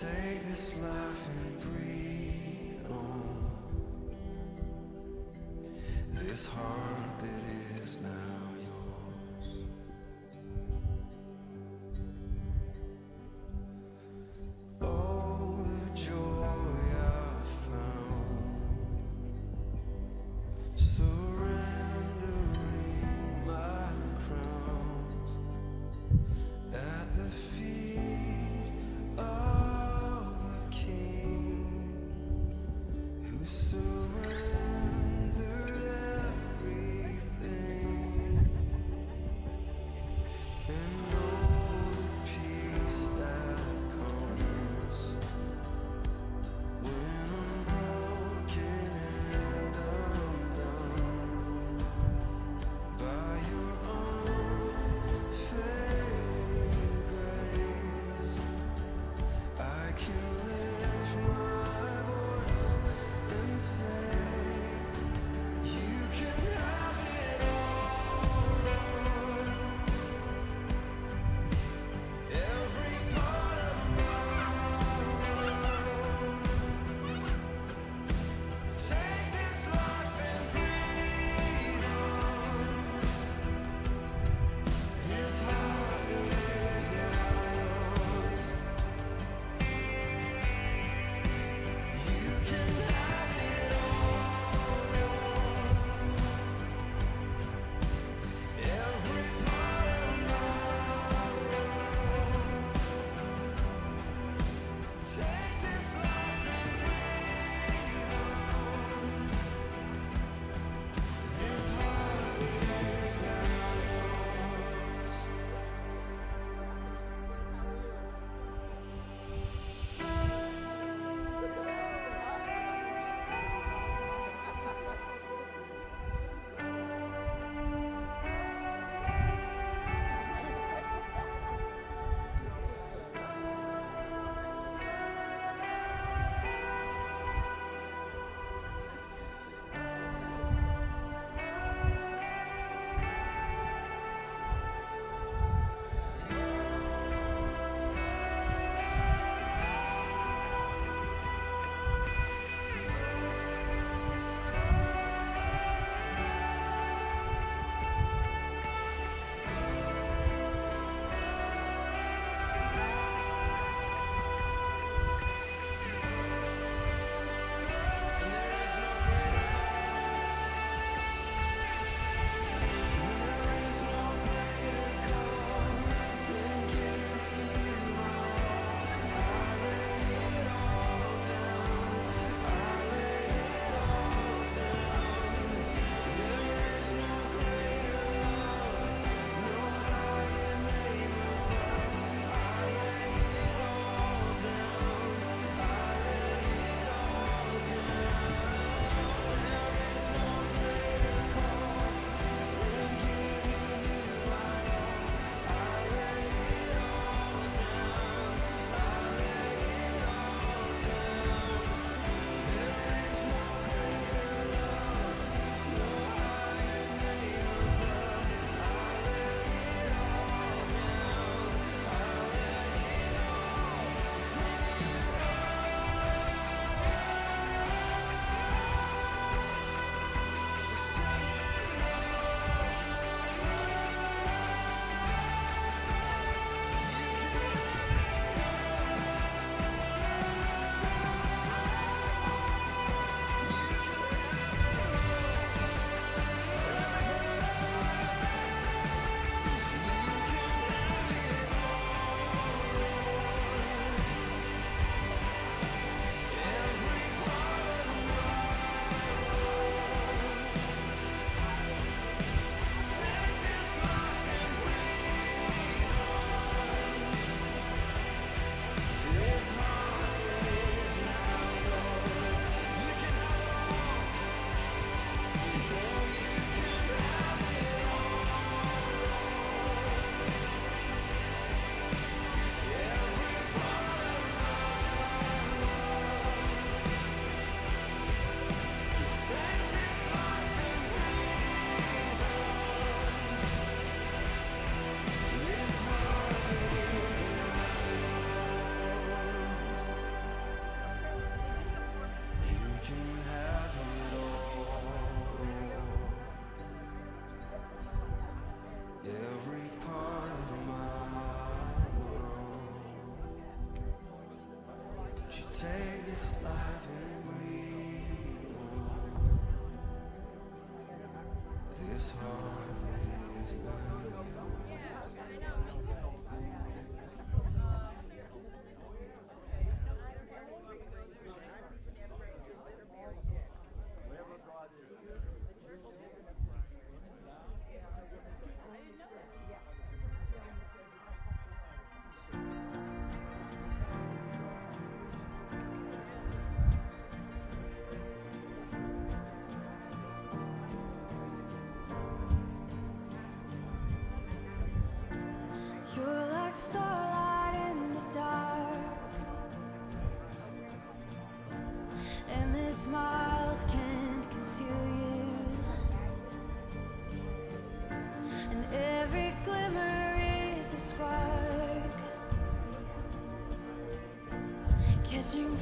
Take this life and breathe on. This heart take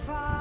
far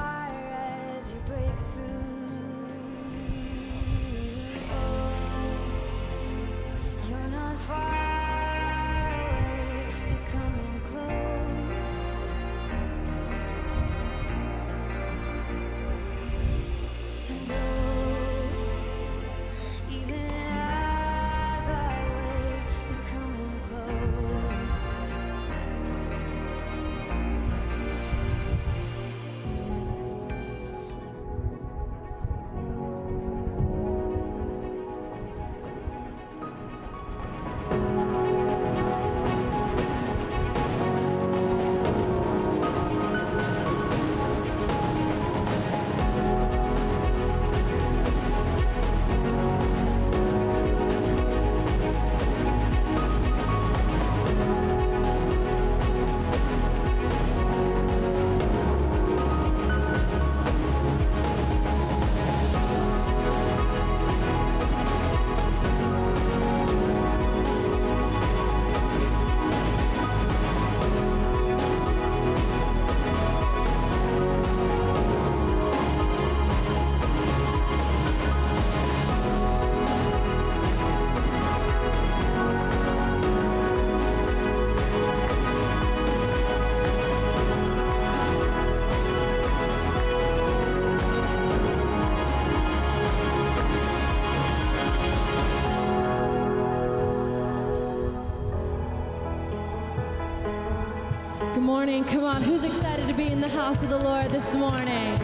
morning. Come on, who's excited to be in the house of the Lord this morning?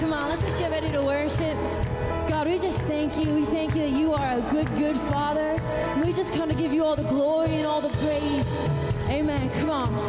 Come on, let's just get ready to worship. God, we just thank you. We thank you that you are a good, good Father. And we just kind of give you all the glory and all the praise. Amen. Come on.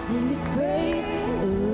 sing his praise.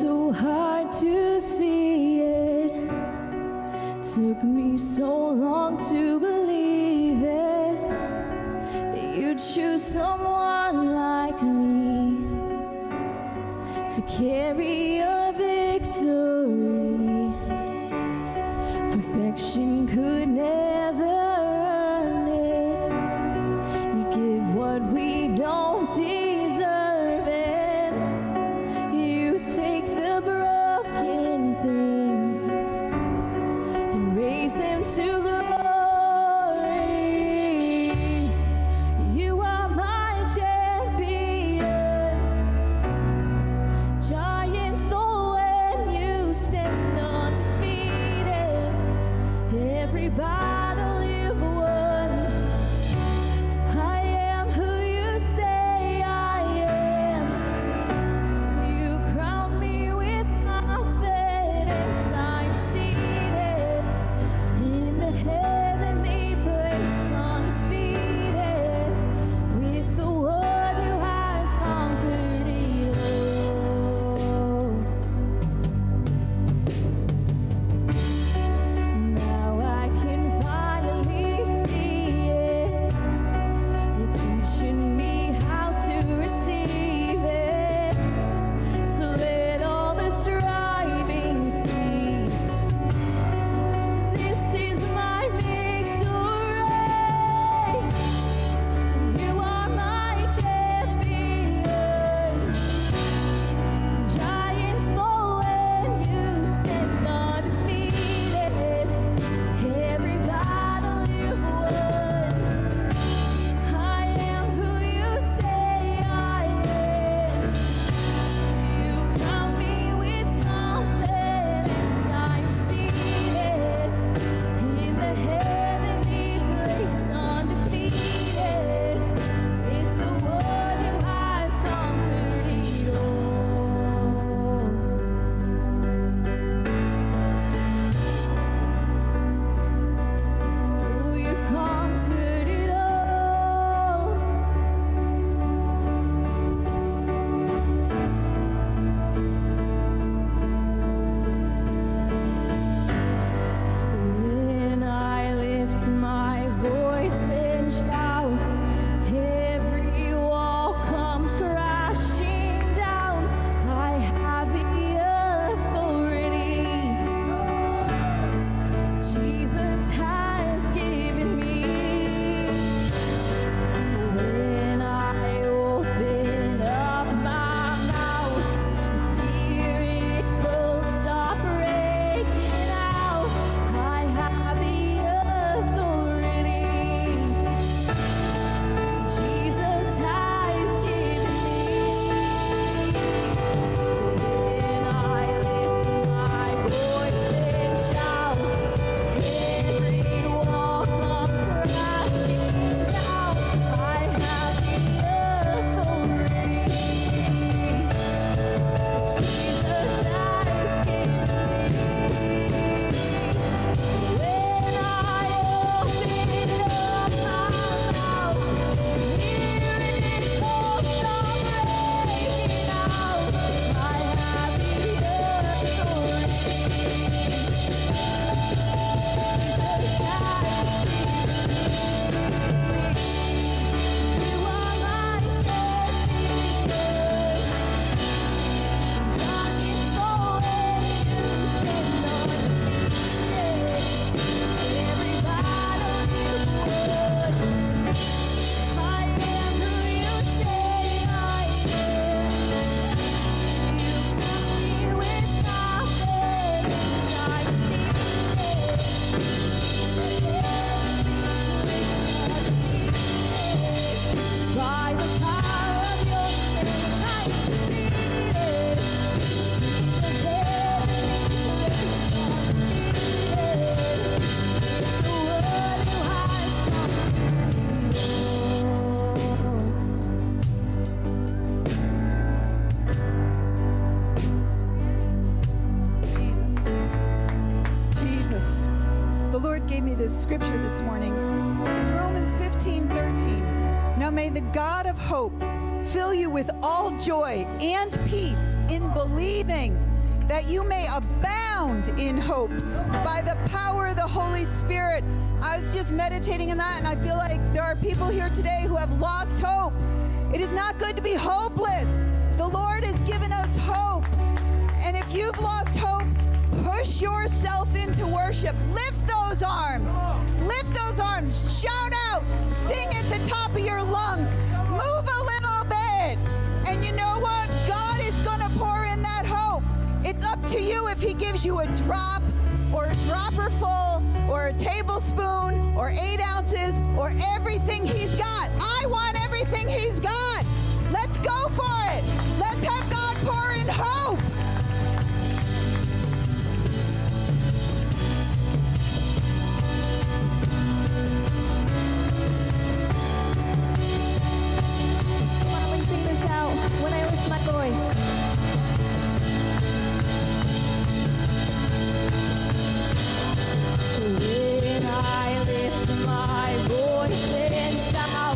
So hard this scripture this morning. It's Romans 15 13. Now may the God of hope fill you with all joy and peace in believing, that you may abound in hope by the power of the Holy Spirit. I was just meditating on that, and I feel like there are people here today who have lost hope. It is not good to be hopeless. The Lord has given us hope. And if you've lost hope, push yourself into worship. Lift those arms. Lift those arms. Shout out. Sing at the top of your lungs. Move a little bit. And you know what? God is going to pour in that hope. It's up to you if He gives you a drop or a dropper full or a tablespoon or eight ounces or everything He's got. I want everything He's got. Let's go for it. Let's have God pour in hope. Voice. When I lift my voice and shout,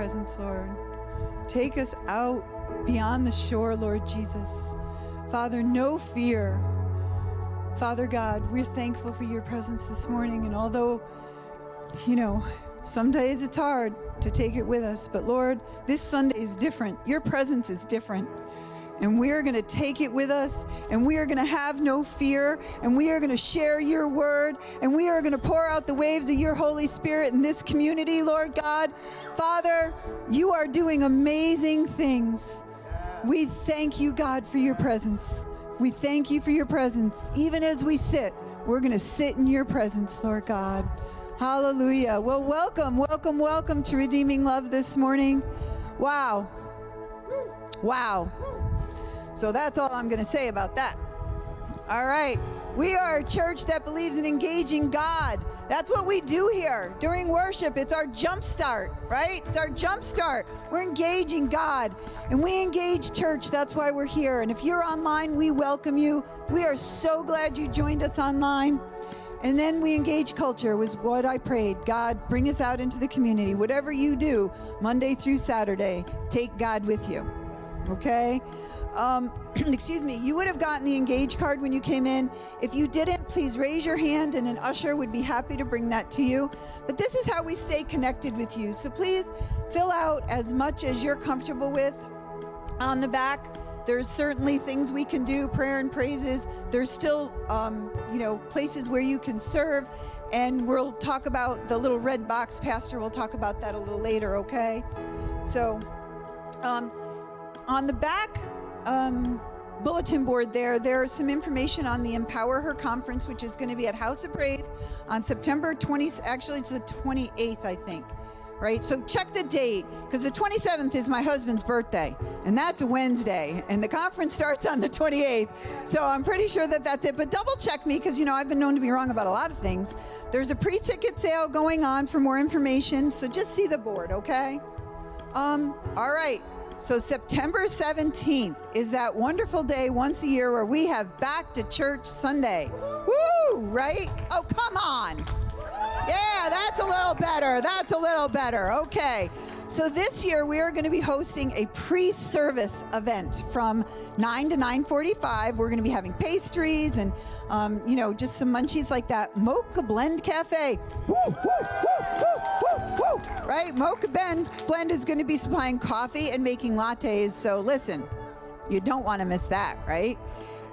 presence, Lord. Take us out beyond the shore, Lord Jesus. Father, no fear. Father God, we're thankful for your presence this morning. And although, you know, some days it's hard to take it with us, but Lord, this Sunday is different. Your presence is different. And we are going to take it with us, and we are going to have no fear, and we are going to share your word, and we are going to pour out the waves of your Holy Spirit in this community, Lord God. Father, you are doing amazing things. We thank you, God, for your presence. We thank you for your presence. Even as we sit, we're going to sit in your presence, Lord God. Hallelujah. Well, welcome, welcome, welcome to Redeeming Love this morning. Wow. Wow. So that's all I'm going to say about that. All right. We are a church that believes in engaging God. That's what we do here during worship. It's our jump start, right? It's our jump start. We're engaging God and we engage church. That's why we're here. And if you're online, we welcome you. We are so glad you joined us online. And then we engage culture was what I prayed. God, bring us out into the community. Whatever you do, Monday through Saturday, take God with you. Okay? Um, excuse me, you would have gotten the engage card when you came in. If you didn't, please raise your hand and an usher would be happy to bring that to you. But this is how we stay connected with you. So please fill out as much as you're comfortable with on the back. There's certainly things we can do, prayer and praises. There's still, um, you know, places where you can serve. And we'll talk about the little red box, Pastor. We'll talk about that a little later, okay? So, um, on the back um, bulletin board there, there's some information on the Empower Her conference, which is going to be at House of Praise on September 20. Actually, it's the 28th, I think. Right, so check the date because the 27th is my husband's birthday, and that's Wednesday, and the conference starts on the 28th. So I'm pretty sure that that's it. But double check me because you know I've been known to be wrong about a lot of things. There's a pre-ticket sale going on for more information, so just see the board, okay? Um, all right. So September 17th is that wonderful day once a year where we have back to church Sunday. Woo, right? Oh, come on. Yeah, that's a little better. That's a little better. Okay. So this year we are going to be hosting a pre-service event from 9 to 9:45. We're going to be having pastries and um, you know just some munchies like that. Mocha Blend Cafe. Woo, woo, woo, woo, woo, woo. Right? Mocha Blend Blend is going to be supplying coffee and making lattes. So listen, you don't want to miss that, right?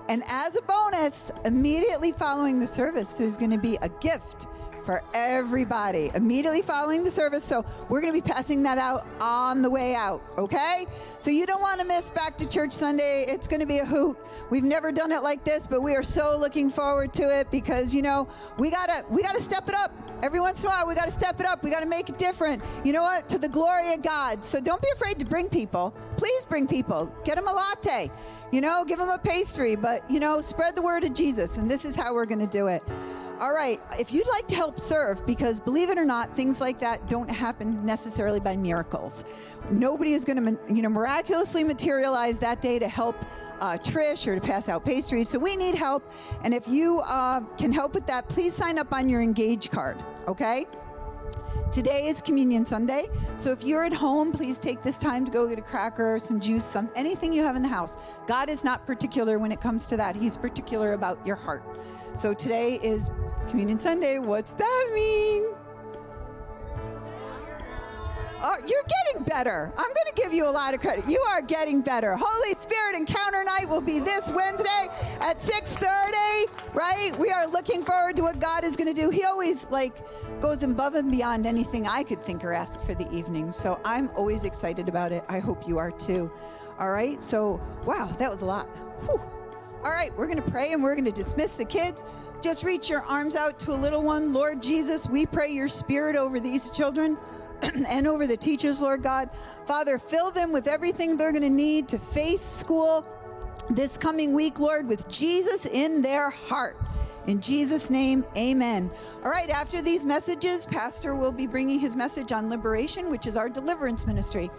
And as a bonus, immediately following the service, there's going to be a gift for everybody immediately following the service. So we're going to be passing that out on the way out, okay? So you don't want to miss Back to Church Sunday. It's going to be a hoot. We've never done it like this, but we are so looking forward to it because you know we gotta we gotta step it up. Every once in a while, we gotta step it up. We gotta make it different. You know what? To the glory of God. So don't be afraid to bring people. Please bring people. Get them a latte. You know, give them a pastry, but you know, spread the word of Jesus, and this is how we're going to do it. All right, if you'd like to help serve, because believe it or not, things like that don't happen necessarily by miracles. Nobody is going to, you know, miraculously materialize that day to help uh, Trish or to pass out pastries. So we need help, and if you uh, can help with that, please sign up on your Engage card. Okay. Today is Communion Sunday, so if you're at home, please take this time to go get a cracker, some juice, some anything you have in the house. God is not particular when it comes to that. He's particular about your heart. So today is Communion Sunday. What's that mean? Oh, you're getting better. I'm going to give you a lot of credit. You are getting better. Holy Spirit Encounter Night will be this Wednesday at 6:30. Right? We are looking forward to what God is going to do. He always like goes above and beyond anything I could think or ask for the evening. So I'm always excited about it. I hope you are too. All right. So wow, that was a lot. Whew. All right, we're going to pray and we're going to dismiss the kids. Just reach your arms out to a little one. Lord Jesus, we pray your spirit over these children and over the teachers, Lord God. Father, fill them with everything they're going to need to face school this coming week, Lord, with Jesus in their heart. In Jesus' name, amen. All right, after these messages, Pastor will be bringing his message on liberation, which is our deliverance ministry.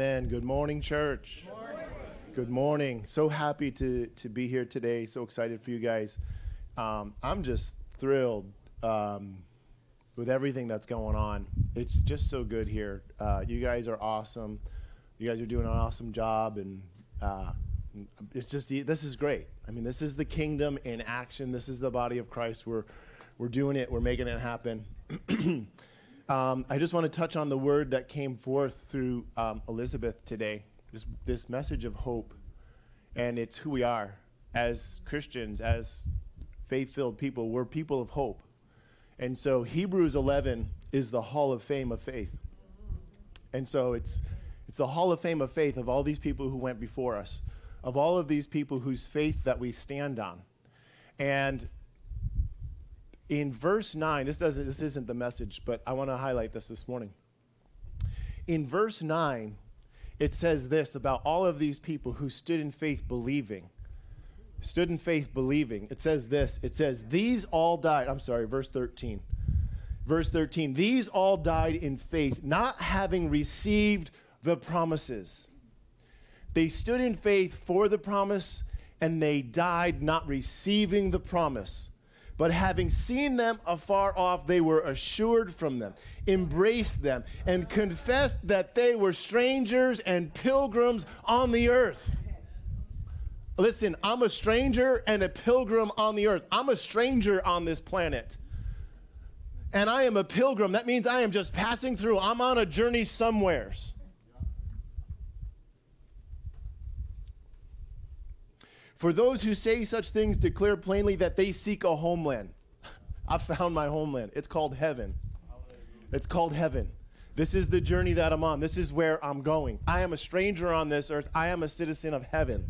Amen. Good morning, church. Good morning. So happy to to be here today. So excited for you guys. Um, I'm just thrilled um, with everything that's going on. It's just so good here. Uh, you guys are awesome. You guys are doing an awesome job, and uh, it's just this is great. I mean, this is the kingdom in action. This is the body of Christ. We're we're doing it. We're making it happen. um, I just want to touch on the word that came forth through um, Elizabeth today. This this message of hope, and it's who we are as Christians, as faith-filled people. We're people of hope, and so Hebrews 11 is the Hall of Fame of faith, and so it's it's the Hall of Fame of faith of all these people who went before us, of all of these people whose faith that we stand on. And in verse 9, this, doesn't, this isn't the message, but I want to highlight this this morning. In verse 9, it says this about all of these people who stood in faith believing. Stood in faith believing. It says this it says, These all died. I'm sorry, verse 13. Verse 13, these all died in faith, not having received the promises. They stood in faith for the promise and they died not receiving the promise. But having seen them afar off, they were assured from them, embraced them, and confessed that they were strangers and pilgrims on the earth. Listen, I'm a stranger and a pilgrim on the earth. I'm a stranger on this planet. And I am a pilgrim. That means I am just passing through. I'm on a journey somewheres. For those who say such things declare plainly that they seek a homeland. I found my homeland. It's called heaven. It's called heaven. This is the journey that I'm on. This is where I'm going. I am a stranger on this earth. I am a citizen of heaven.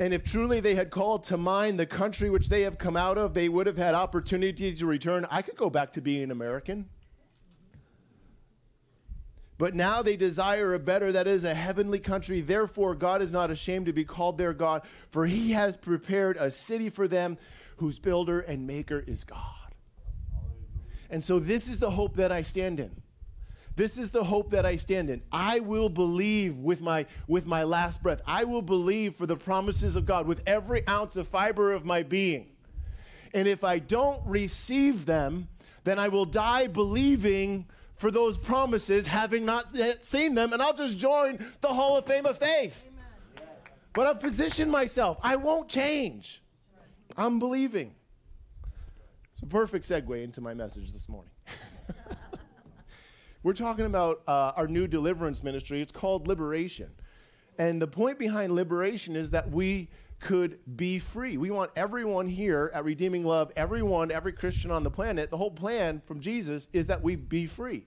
And if truly they had called to mind the country which they have come out of, they would have had opportunity to return. I could go back to being an American. But now they desire a better, that is, a heavenly country. Therefore, God is not ashamed to be called their God, for he has prepared a city for them whose builder and maker is God. And so, this is the hope that I stand in. This is the hope that I stand in. I will believe with my with my last breath. I will believe for the promises of God with every ounce of fiber of my being. And if I don't receive them, then I will die believing for those promises, having not yet seen them, and I'll just join the Hall of Fame of Faith. But I've positioned myself. I won't change. I'm believing. It's a perfect segue into my message this morning. We're talking about uh, our new deliverance ministry. It's called Liberation. And the point behind liberation is that we could be free. We want everyone here at Redeeming Love, everyone, every Christian on the planet, the whole plan from Jesus is that we be free.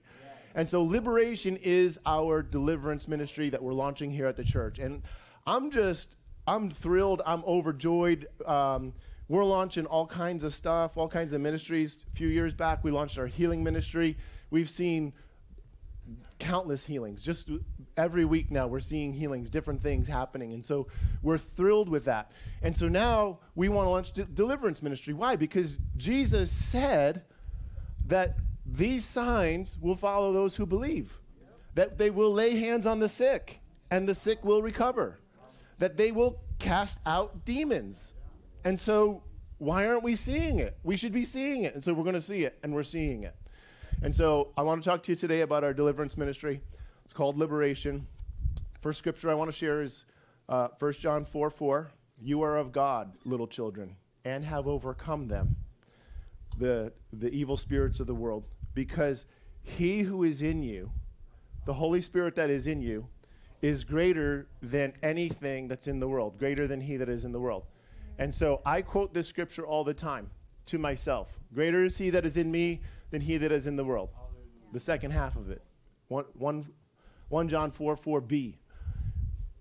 And so liberation is our deliverance ministry that we're launching here at the church. And I'm just, I'm thrilled, I'm overjoyed. Um, we're launching all kinds of stuff, all kinds of ministries. A few years back, we launched our healing ministry. We've seen countless healings. Just every week now, we're seeing healings, different things happening. And so we're thrilled with that. And so now we want to launch de- deliverance ministry. Why? Because Jesus said that these signs will follow those who believe, that they will lay hands on the sick and the sick will recover, that they will cast out demons. And so why aren't we seeing it? We should be seeing it. And so we're going to see it, and we're seeing it. And so I want to talk to you today about our deliverance ministry. It's called Liberation. First scripture I want to share is uh, 1 John 4 4. You are of God, little children, and have overcome them, the, the evil spirits of the world, because he who is in you, the Holy Spirit that is in you, is greater than anything that's in the world, greater than he that is in the world. And so I quote this scripture all the time to myself Greater is he that is in me than he that is in the world. The second half of it. 1, 1, 1 John 4 4b.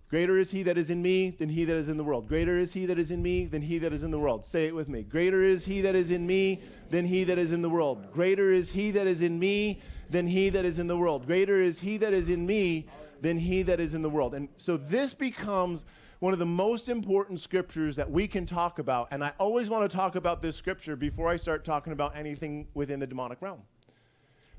Greater is he that is in me than he that is in the world. Greater is he that is in me than he that is in the world. Say it with me. Greater is he that is in me than he that is in the world. Greater is he that is in me than he that is in the world. Greater is he that is in me than he that is in the world. And so this becomes one of the most important scriptures that we can talk about. And I always want to talk about this scripture before I start talking about anything within the demonic realm.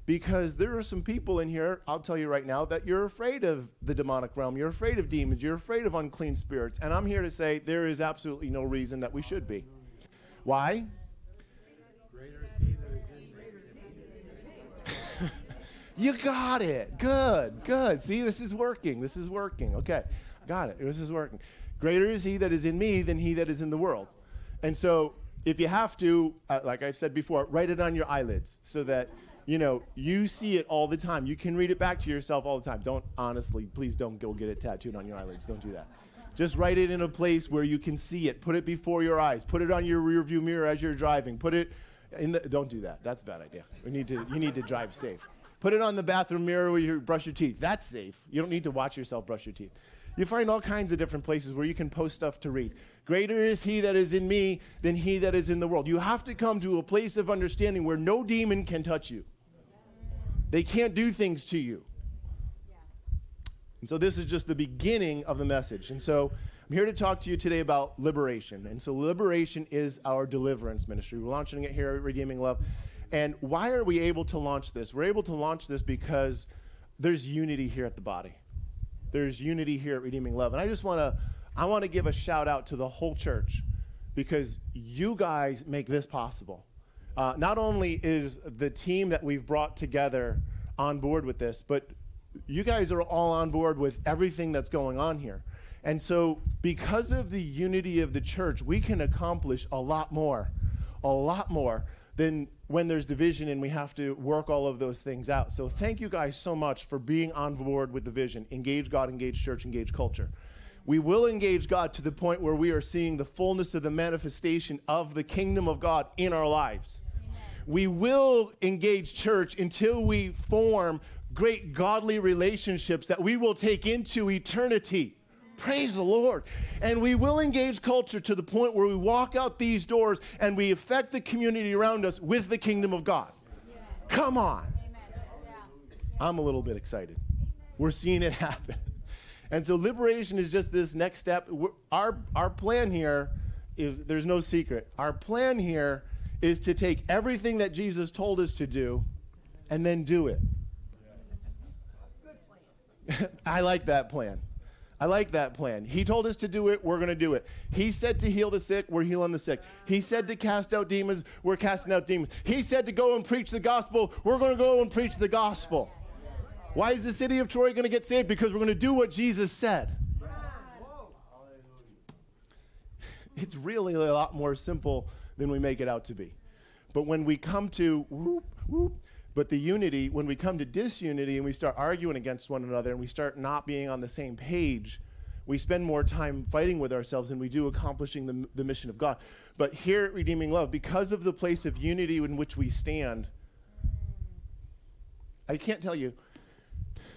Because there are some people in here, I'll tell you right now, that you're afraid of the demonic realm. You're afraid of demons. You're afraid of unclean spirits. And I'm here to say there is absolutely no reason that we should be. Why? you got it. Good, good. See, this is working. This is working. Okay. Got it. This is working. Greater is he that is in me than he that is in the world. And so, if you have to, uh, like I've said before, write it on your eyelids so that you know you see it all the time. You can read it back to yourself all the time. Don't honestly, please don't go get it tattooed on your eyelids. Don't do that. Just write it in a place where you can see it. Put it before your eyes. Put it on your rearview mirror as you're driving. Put it in the. Don't do that. That's a bad idea. We need to. You need to drive safe. Put it on the bathroom mirror where you brush your teeth. That's safe. You don't need to watch yourself brush your teeth. You find all kinds of different places where you can post stuff to read. Greater is he that is in me than he that is in the world. You have to come to a place of understanding where no demon can touch you. They can't do things to you. And so this is just the beginning of the message. And so I'm here to talk to you today about liberation. And so liberation is our deliverance ministry. We're launching it here at Redeeming Love. And why are we able to launch this? We're able to launch this because there's unity here at the body. There's unity here at Redeeming Love. And I just want to I want to give a shout out to the whole church because you guys make this possible. Uh, not only is the team that we've brought together on board with this, but you guys are all on board with everything that's going on here. And so, because of the unity of the church, we can accomplish a lot more, a lot more than when there's division and we have to work all of those things out. So, thank you guys so much for being on board with the vision. Engage God, engage church, engage culture. We will engage God to the point where we are seeing the fullness of the manifestation of the kingdom of God in our lives. We will engage church until we form great godly relationships that we will take into eternity. Praise the Lord. And we will engage culture to the point where we walk out these doors and we affect the community around us with the kingdom of God. Come on. I'm a little bit excited. We're seeing it happen. And so liberation is just this next step. Our, our plan here is there's no secret. Our plan here is to take everything that Jesus told us to do and then do it. I like that plan. I like that plan. He told us to do it, we're going to do it. He said to heal the sick, we're healing the sick. He said to cast out demons, we're casting out demons. He said to go and preach the gospel, we're going to go and preach the gospel. Why is the city of Troy going to get saved? Because we're going to do what Jesus said. It's really a lot more simple than we make it out to be. But when we come to whoop, whoop, but the unity, when we come to disunity and we start arguing against one another and we start not being on the same page, we spend more time fighting with ourselves than we do accomplishing the, the mission of God. But here at Redeeming Love, because of the place of unity in which we stand, I can't tell you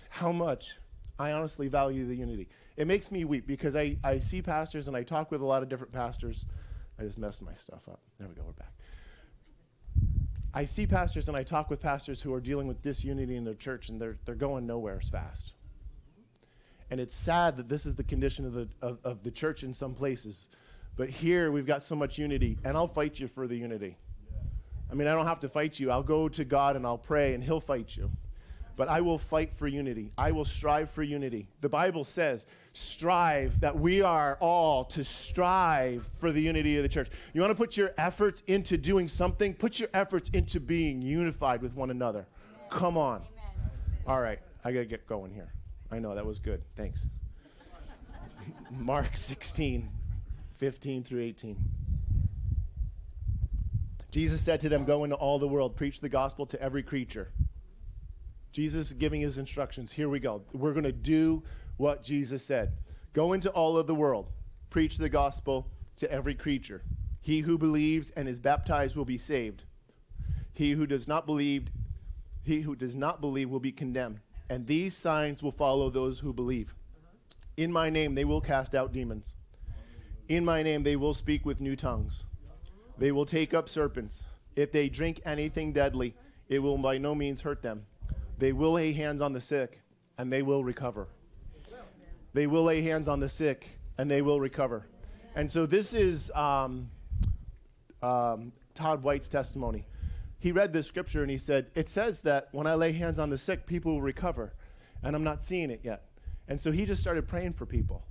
how much I honestly value the unity. It makes me weep because I, I see pastors and I talk with a lot of different pastors. I just messed my stuff up. There we go, we're back. I see pastors and I talk with pastors who are dealing with disunity in their church and they're, they're going nowhere as fast. And it's sad that this is the condition of the, of, of the church in some places. But here we've got so much unity, and I'll fight you for the unity. I mean, I don't have to fight you. I'll go to God and I'll pray, and He'll fight you. But I will fight for unity. I will strive for unity. The Bible says, strive, that we are all to strive for the unity of the church. You want to put your efforts into doing something? Put your efforts into being unified with one another. Come on. All right, I got to get going here. I know, that was good. Thanks. Mark 16, 15 through 18. Jesus said to them, Go into all the world, preach the gospel to every creature. Jesus giving his instructions. Here we go. We're going to do what Jesus said. Go into all of the world, preach the gospel to every creature. He who believes and is baptized will be saved. He who does not believe, he who does not believe will be condemned. And these signs will follow those who believe. In my name they will cast out demons. In my name they will speak with new tongues. They will take up serpents. If they drink anything deadly, it will by no means hurt them. They will lay hands on the sick, and they will recover. They will lay hands on the sick, and they will recover. And so this is um, um, Todd White's testimony. He read this scripture and he said, It says that when I lay hands on the sick, people will recover. And I'm not seeing it yet. And so he just started praying for people.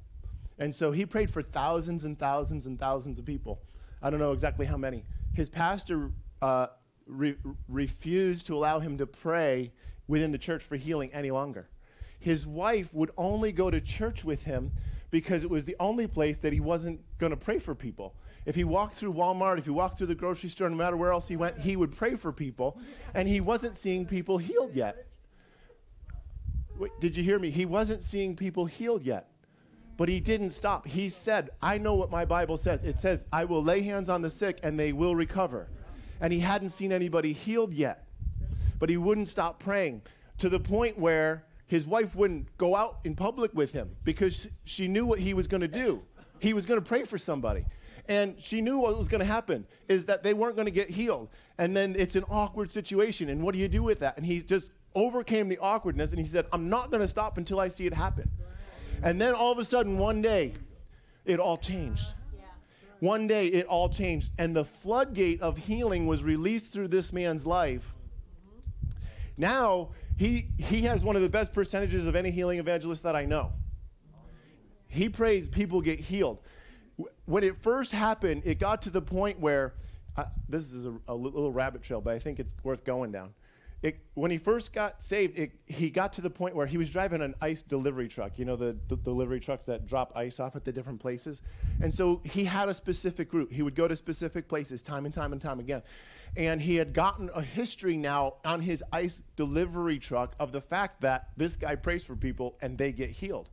And so he prayed for thousands and thousands and thousands of people. I don't know exactly how many. His pastor uh, re- refused to allow him to pray within the church for healing any longer. His wife would only go to church with him because it was the only place that he wasn't going to pray for people. If he walked through Walmart, if he walked through the grocery store, no matter where else he went, he would pray for people, and he wasn't seeing people healed yet. Wait, did you hear me? He wasn't seeing people healed yet. But he didn't stop. He said, I know what my Bible says. It says, I will lay hands on the sick and they will recover. And he hadn't seen anybody healed yet. But he wouldn't stop praying to the point where his wife wouldn't go out in public with him because she knew what he was going to do. He was going to pray for somebody. And she knew what was going to happen is that they weren't going to get healed. And then it's an awkward situation. And what do you do with that? And he just overcame the awkwardness and he said, I'm not going to stop until I see it happen. And then all of a sudden, one day, it all changed. One day, it all changed. And the floodgate of healing was released through this man's life. Now, he, he has one of the best percentages of any healing evangelist that I know. He prays people get healed. When it first happened, it got to the point where uh, this is a, a little rabbit trail, but I think it's worth going down. It, when he first got saved, it, he got to the point where he was driving an ice delivery truck. You know, the, the delivery trucks that drop ice off at the different places. And so he had a specific route. He would go to specific places time and time and time again. And he had gotten a history now on his ice delivery truck of the fact that this guy prays for people and they get healed.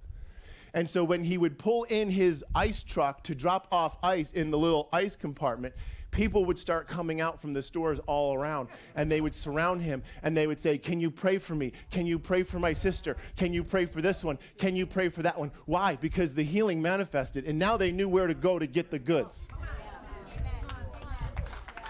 And so when he would pull in his ice truck to drop off ice in the little ice compartment, people would start coming out from the stores all around and they would surround him and they would say, Can you pray for me? Can you pray for my sister? Can you pray for this one? Can you pray for that one? Why? Because the healing manifested and now they knew where to go to get the goods.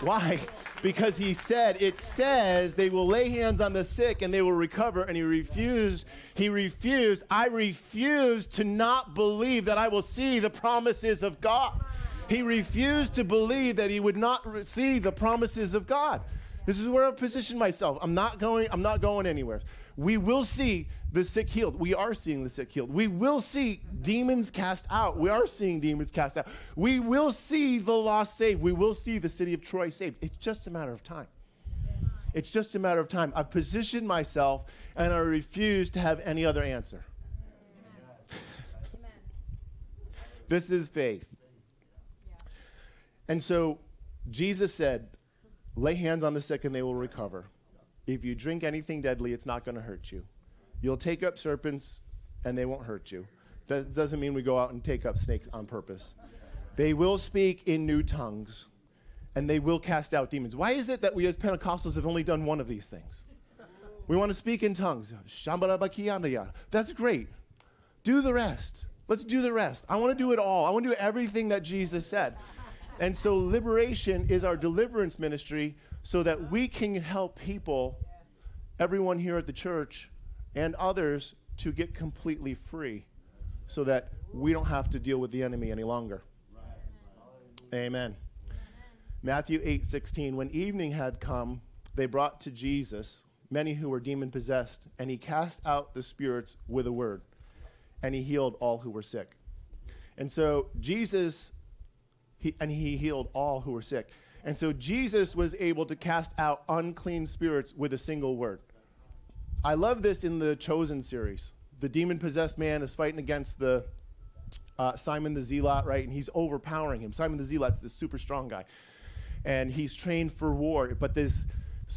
Why? Because he said, it says they will lay hands on the sick and they will recover. And he refused. He refused. I refuse to not believe that I will see the promises of God. He refused to believe that he would not re- see the promises of God. This is where I've positioned myself. I'm not going, I'm not going anywhere. We will see the sick healed. We are seeing the sick healed. We will see demons cast out. We are seeing demons cast out. We will see the lost saved. We will see the city of Troy saved. It's just a matter of time. It's just a matter of time. I've positioned myself and I refuse to have any other answer. this is faith. And so Jesus said, Lay hands on the sick and they will recover. If you drink anything deadly, it's not going to hurt you. You'll take up serpents and they won't hurt you. That doesn't mean we go out and take up snakes on purpose. They will speak in new tongues and they will cast out demons. Why is it that we as Pentecostals have only done one of these things? We want to speak in tongues. That's great. Do the rest. Let's do the rest. I want to do it all. I want to do everything that Jesus said. And so liberation is our deliverance ministry so that we can help people, everyone here at the church and others, to get completely free so that we don't have to deal with the enemy any longer. Amen. Matthew 8 16. When evening had come, they brought to Jesus many who were demon possessed, and he cast out the spirits with a word, and he healed all who were sick. And so Jesus, he, and he healed all who were sick. And so Jesus was able to cast out unclean spirits with a single word. I love this in the Chosen series. The demon possessed man is fighting against the uh, Simon the Zealot, right? And he's overpowering him. Simon the Zealot's this super strong guy. And he's trained for war. But this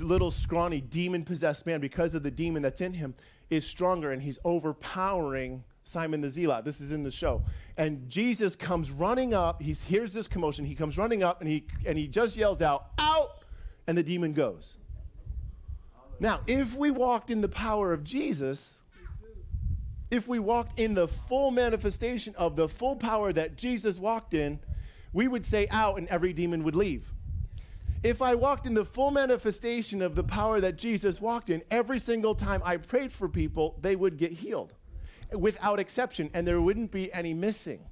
little scrawny demon possessed man, because of the demon that's in him, is stronger and he's overpowering Simon the Zealot. This is in the show. And Jesus comes running up. He hears this commotion. He comes running up and he, and he just yells out, Out! And the demon goes. Now, if we walked in the power of Jesus, if we walked in the full manifestation of the full power that Jesus walked in, we would say out and every demon would leave. If I walked in the full manifestation of the power that Jesus walked in, every single time I prayed for people, they would get healed without exception, and there wouldn't be any missing.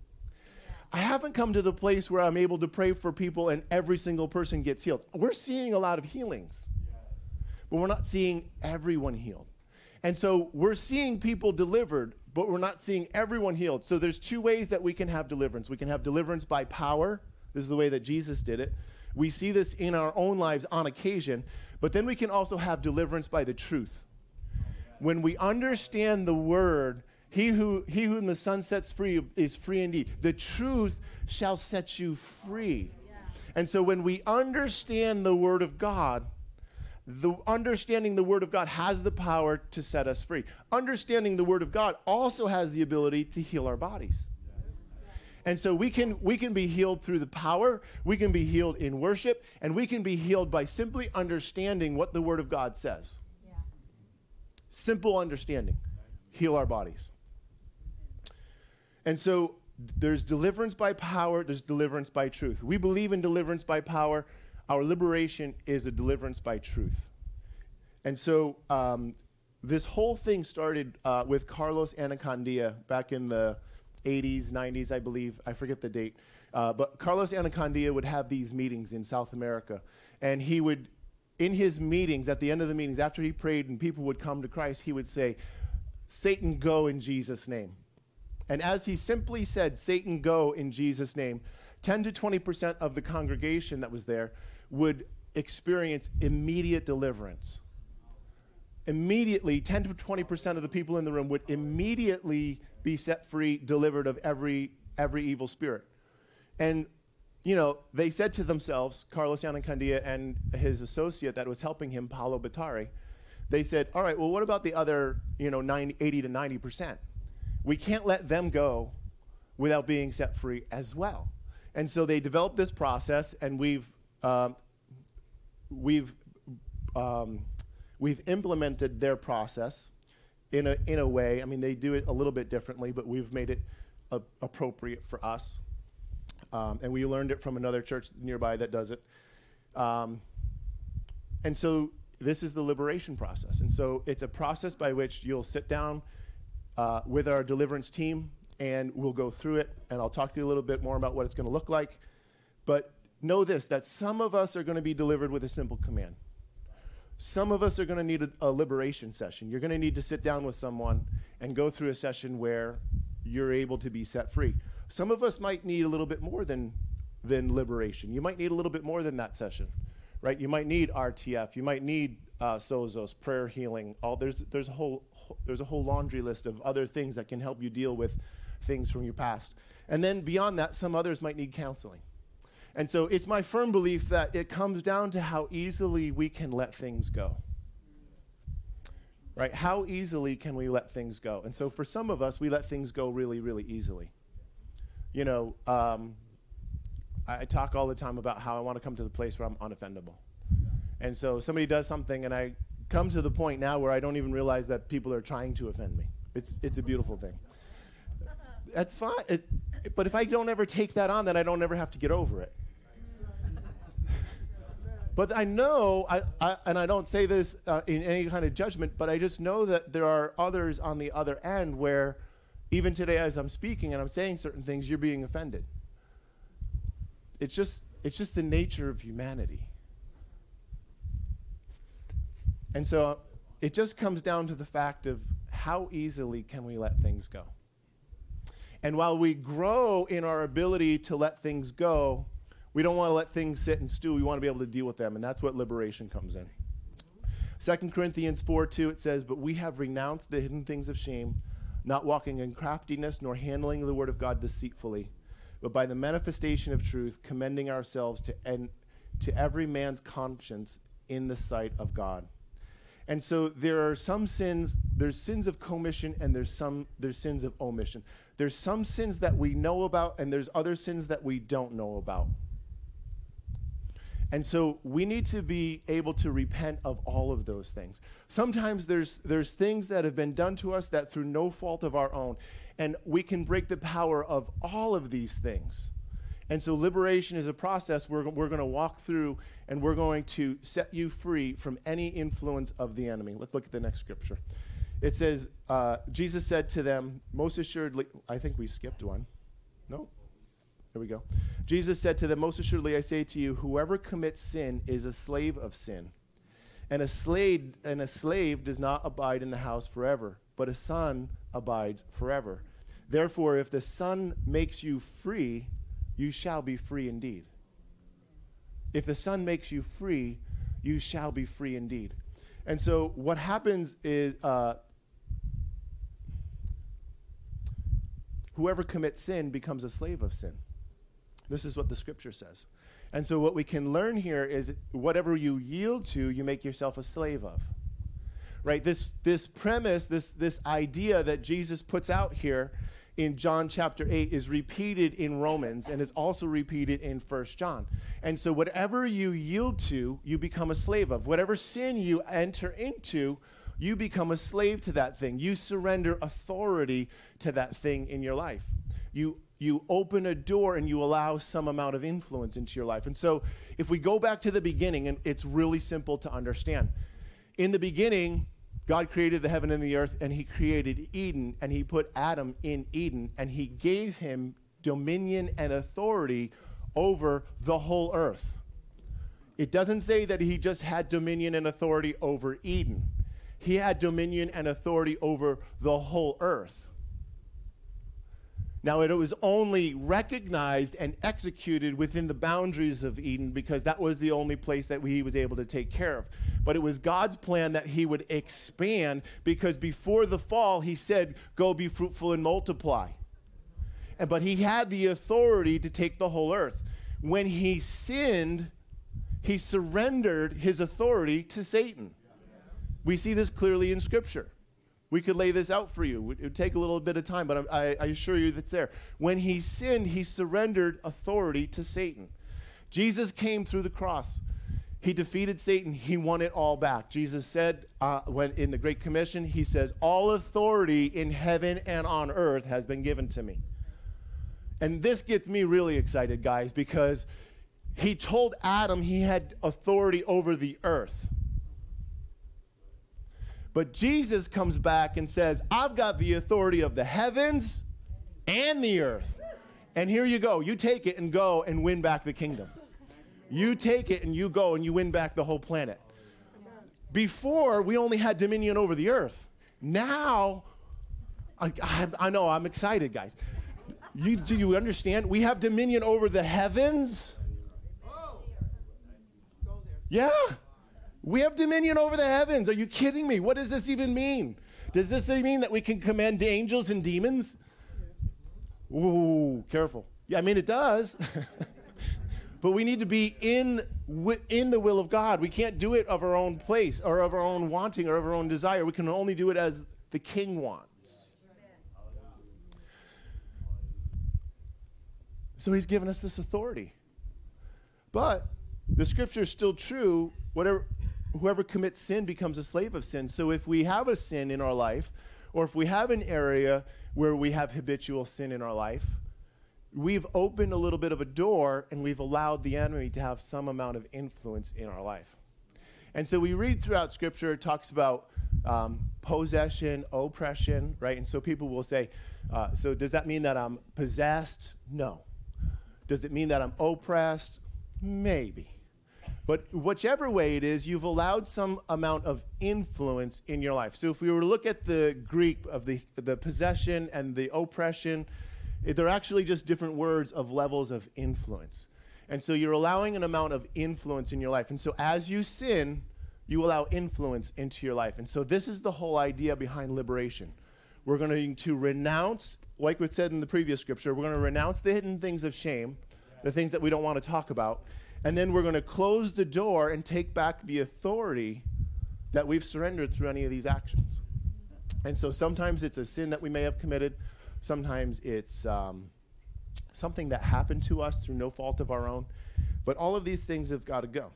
I haven't come to the place where I'm able to pray for people and every single person gets healed. We're seeing a lot of healings, but we're not seeing everyone healed. And so we're seeing people delivered, but we're not seeing everyone healed. So there's two ways that we can have deliverance. We can have deliverance by power. This is the way that Jesus did it. We see this in our own lives on occasion, but then we can also have deliverance by the truth. When we understand the word He who, he whom the Son sets free is free indeed. The truth shall set you free. And so when we understand the Word of God, the understanding the Word of God has the power to set us free. Understanding the Word of God also has the ability to heal our bodies. And so we can we can be healed through the power, we can be healed in worship, and we can be healed by simply understanding what the Word of God says. Simple understanding. Heal our bodies. And so there's deliverance by power, there's deliverance by truth. We believe in deliverance by power. Our liberation is a deliverance by truth. And so um, this whole thing started uh, with Carlos Annacondia back in the 80s, 90s, I believe. I forget the date. Uh, but Carlos Annacondia would have these meetings in South America. And he would, in his meetings, at the end of the meetings, after he prayed and people would come to Christ, he would say, Satan, go in Jesus' name. And as he simply said, Satan, go in Jesus' name, 10 to 20% of the congregation that was there would experience immediate deliverance. Immediately, 10 to 20% of the people in the room would immediately be set free, delivered of every, every evil spirit. And, you know, they said to themselves, Carlos Annacondia and his associate that was helping him, Paulo Bottari, they said, all right, well, what about the other, you know, 90, 80 to 90%? We can't let them go without being set free as well. And so they developed this process, and we've um, we've um, we've implemented their process in a in a way. I mean, they do it a little bit differently, but we've made it appropriate for us. Um, and we learned it from another church nearby that does it. Um, and so this is the liberation process. And so it's a process by which you'll sit down uh, with our deliverance team and we'll go through it. And I'll talk to you a little bit more about what it's going to look like. But know this that some of us are going to be delivered with a simple command. Some of us are going to need a, a liberation session. You're going to need to sit down with someone and go through a session where you're able to be set free. Some of us might need a little bit more than, than liberation. You might need a little bit more than that session, right? You might need RTF. You might need uh, Sozos, prayer healing. All there's there's a whole there's a whole laundry list of other things that can help you deal with things from your past. And then beyond that, some others might need counseling. And so it's my firm belief that it comes down to how easily we can let things go. Right? How easily can we let things go? And so for some of us, we let things go really, really easily. You know, um, I, I talk all the time about how I want to come to the place where I'm unoffendable. And so somebody does something, and I come to the point now where I don't even realize that people are trying to offend me. It's, it's a beautiful thing. That's fine. It, but if I don't ever take that on, then I don't ever have to get over it. But I know, I, I, and I don't say this uh, in any kind of judgment, but I just know that there are others on the other end where, even today as I'm speaking and I'm saying certain things, you're being offended. It's just, it's just the nature of humanity. And so it just comes down to the fact of how easily can we let things go. And while we grow in our ability to let things go, we don't want to let things sit and stew. We want to be able to deal with them, and that's what liberation comes in. 2 Corinthians 4 2, it says, But we have renounced the hidden things of shame, not walking in craftiness, nor handling the word of God deceitfully, but by the manifestation of truth, commending ourselves to, en- to every man's conscience in the sight of God. And so there are some sins, there's sins of commission and there's some there's sins of omission. There's some sins that we know about and there's other sins that we don't know about. And so we need to be able to repent of all of those things. Sometimes there's there's things that have been done to us that through no fault of our own and we can break the power of all of these things. And so liberation is a process we're, we're going to walk through and we're going to set you free from any influence of the enemy. Let's look at the next scripture. It says, uh, Jesus said to them, most assuredly, I think we skipped one. No? There we go. Jesus said to them, Most assuredly I say to you, whoever commits sin is a slave of sin. And a slave, and a slave does not abide in the house forever, but a son abides forever. Therefore, if the Son makes you free, you shall be free indeed. If the Son makes you free, you shall be free indeed. And so, what happens is uh, whoever commits sin becomes a slave of sin. This is what the scripture says. And so, what we can learn here is whatever you yield to, you make yourself a slave of. Right? This, this premise, this, this idea that Jesus puts out here in John chapter 8 is repeated in Romans and is also repeated in 1 John. And so, whatever you yield to, you become a slave of. Whatever sin you enter into, you become a slave to that thing. You surrender authority to that thing in your life. You you open a door and you allow some amount of influence into your life. And so, if we go back to the beginning, and it's really simple to understand. In the beginning, God created the heaven and the earth, and He created Eden, and He put Adam in Eden, and He gave him dominion and authority over the whole earth. It doesn't say that He just had dominion and authority over Eden, He had dominion and authority over the whole earth. Now, it was only recognized and executed within the boundaries of Eden because that was the only place that he was able to take care of. But it was God's plan that he would expand because before the fall, he said, Go be fruitful and multiply. And, but he had the authority to take the whole earth. When he sinned, he surrendered his authority to Satan. We see this clearly in Scripture. We could lay this out for you. It would take a little bit of time, but I, I assure you that's there. When he sinned, he surrendered authority to Satan. Jesus came through the cross. He defeated Satan. He won it all back. Jesus said uh, when in the Great Commission, he says, "All authority in heaven and on earth has been given to me." And this gets me really excited, guys, because he told Adam he had authority over the earth. But Jesus comes back and says, I've got the authority of the heavens and the earth. And here you go. You take it and go and win back the kingdom. You take it and you go and you win back the whole planet. Before, we only had dominion over the earth. Now, I, I, I know, I'm excited, guys. You, do you understand? We have dominion over the heavens. Yeah. We have dominion over the heavens. Are you kidding me? What does this even mean? Does this mean that we can command angels and demons? Ooh, careful. Yeah, I mean, it does. but we need to be in, in the will of God. We can't do it of our own place or of our own wanting or of our own desire. We can only do it as the king wants. So he's given us this authority. But the scripture is still true. Whatever, whoever commits sin becomes a slave of sin. So if we have a sin in our life, or if we have an area where we have habitual sin in our life, we've opened a little bit of a door and we've allowed the enemy to have some amount of influence in our life. And so we read throughout Scripture, it talks about um, possession, oppression, right? And so people will say, uh, so does that mean that I'm possessed? No. Does it mean that I'm oppressed? Maybe. But whichever way it is, you've allowed some amount of influence in your life. So if we were to look at the Greek of the, the possession and the oppression, they're actually just different words of levels of influence. And so you're allowing an amount of influence in your life. And so as you sin, you allow influence into your life. And so this is the whole idea behind liberation. We're going to renounce, like we said in the previous scripture, we're going to renounce the hidden things of shame, the things that we don't want to talk about. And then we're going to close the door and take back the authority that we've surrendered through any of these actions. And so sometimes it's a sin that we may have committed, sometimes it's um, something that happened to us through no fault of our own. But all of these things have got to go.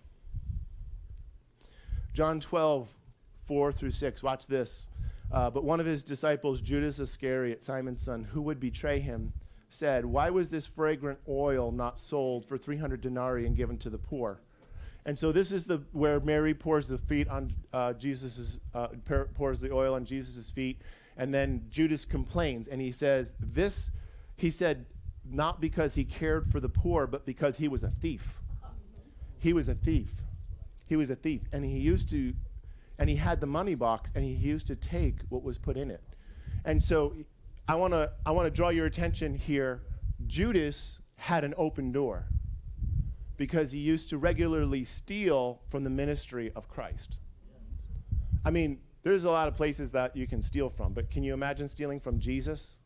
John 12, 4 through 6. Watch this. Uh, but one of his disciples, Judas Iscariot, Simon's son, who would betray him, said, Why was this fragrant oil not sold for 300 denarii and given to the poor? And so this is the where Mary pours the feet on uh, Jesus's uh, pours the oil on Jesus's feet, and then Judas complains and he says, "This," he said, not because he cared for the poor, but because he was a thief. He was a thief. He was a thief, and he used to, and he had the money box, and he used to take what was put in it. And so, I want to I want to draw your attention here. Judas had an open door because he used to regularly steal from the ministry of Christ. I mean, there's a lot of places that you can steal from, but can you imagine stealing from Jesus?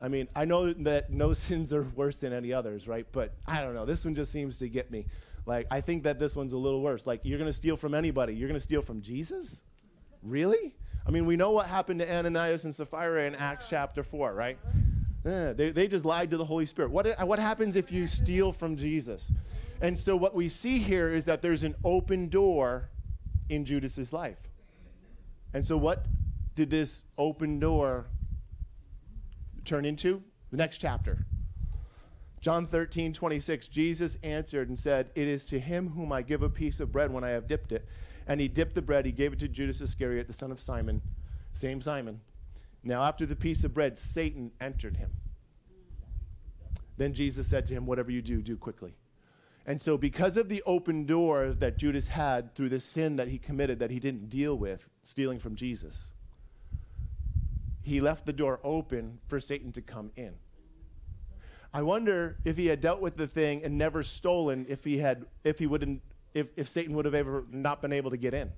I mean, I know that no sins are worse than any others, right? But I don't know. This one just seems to get me. Like, I think that this one's a little worse. Like, you're going to steal from anybody. You're going to steal from Jesus? Really? I mean, we know what happened to Ananias and Sapphira in Acts chapter 4, right? Eh, they, they just lied to the Holy Spirit. What, what happens if you steal from Jesus? And so, what we see here is that there's an open door in Judas's life. And so, what did this open door turn into? The next chapter. John 13, 26, Jesus answered and said, It is to him whom I give a piece of bread when I have dipped it. And he dipped the bread, he gave it to Judas Iscariot, the son of Simon, same Simon. Now, after the piece of bread, Satan entered him. Then Jesus said to him, Whatever you do, do quickly. And so, because of the open door that Judas had through the sin that he committed that he didn't deal with, stealing from Jesus, he left the door open for Satan to come in. I wonder if he had dealt with the thing and never stolen, if he had, if he wouldn't, if, if Satan would have ever not been able to get in.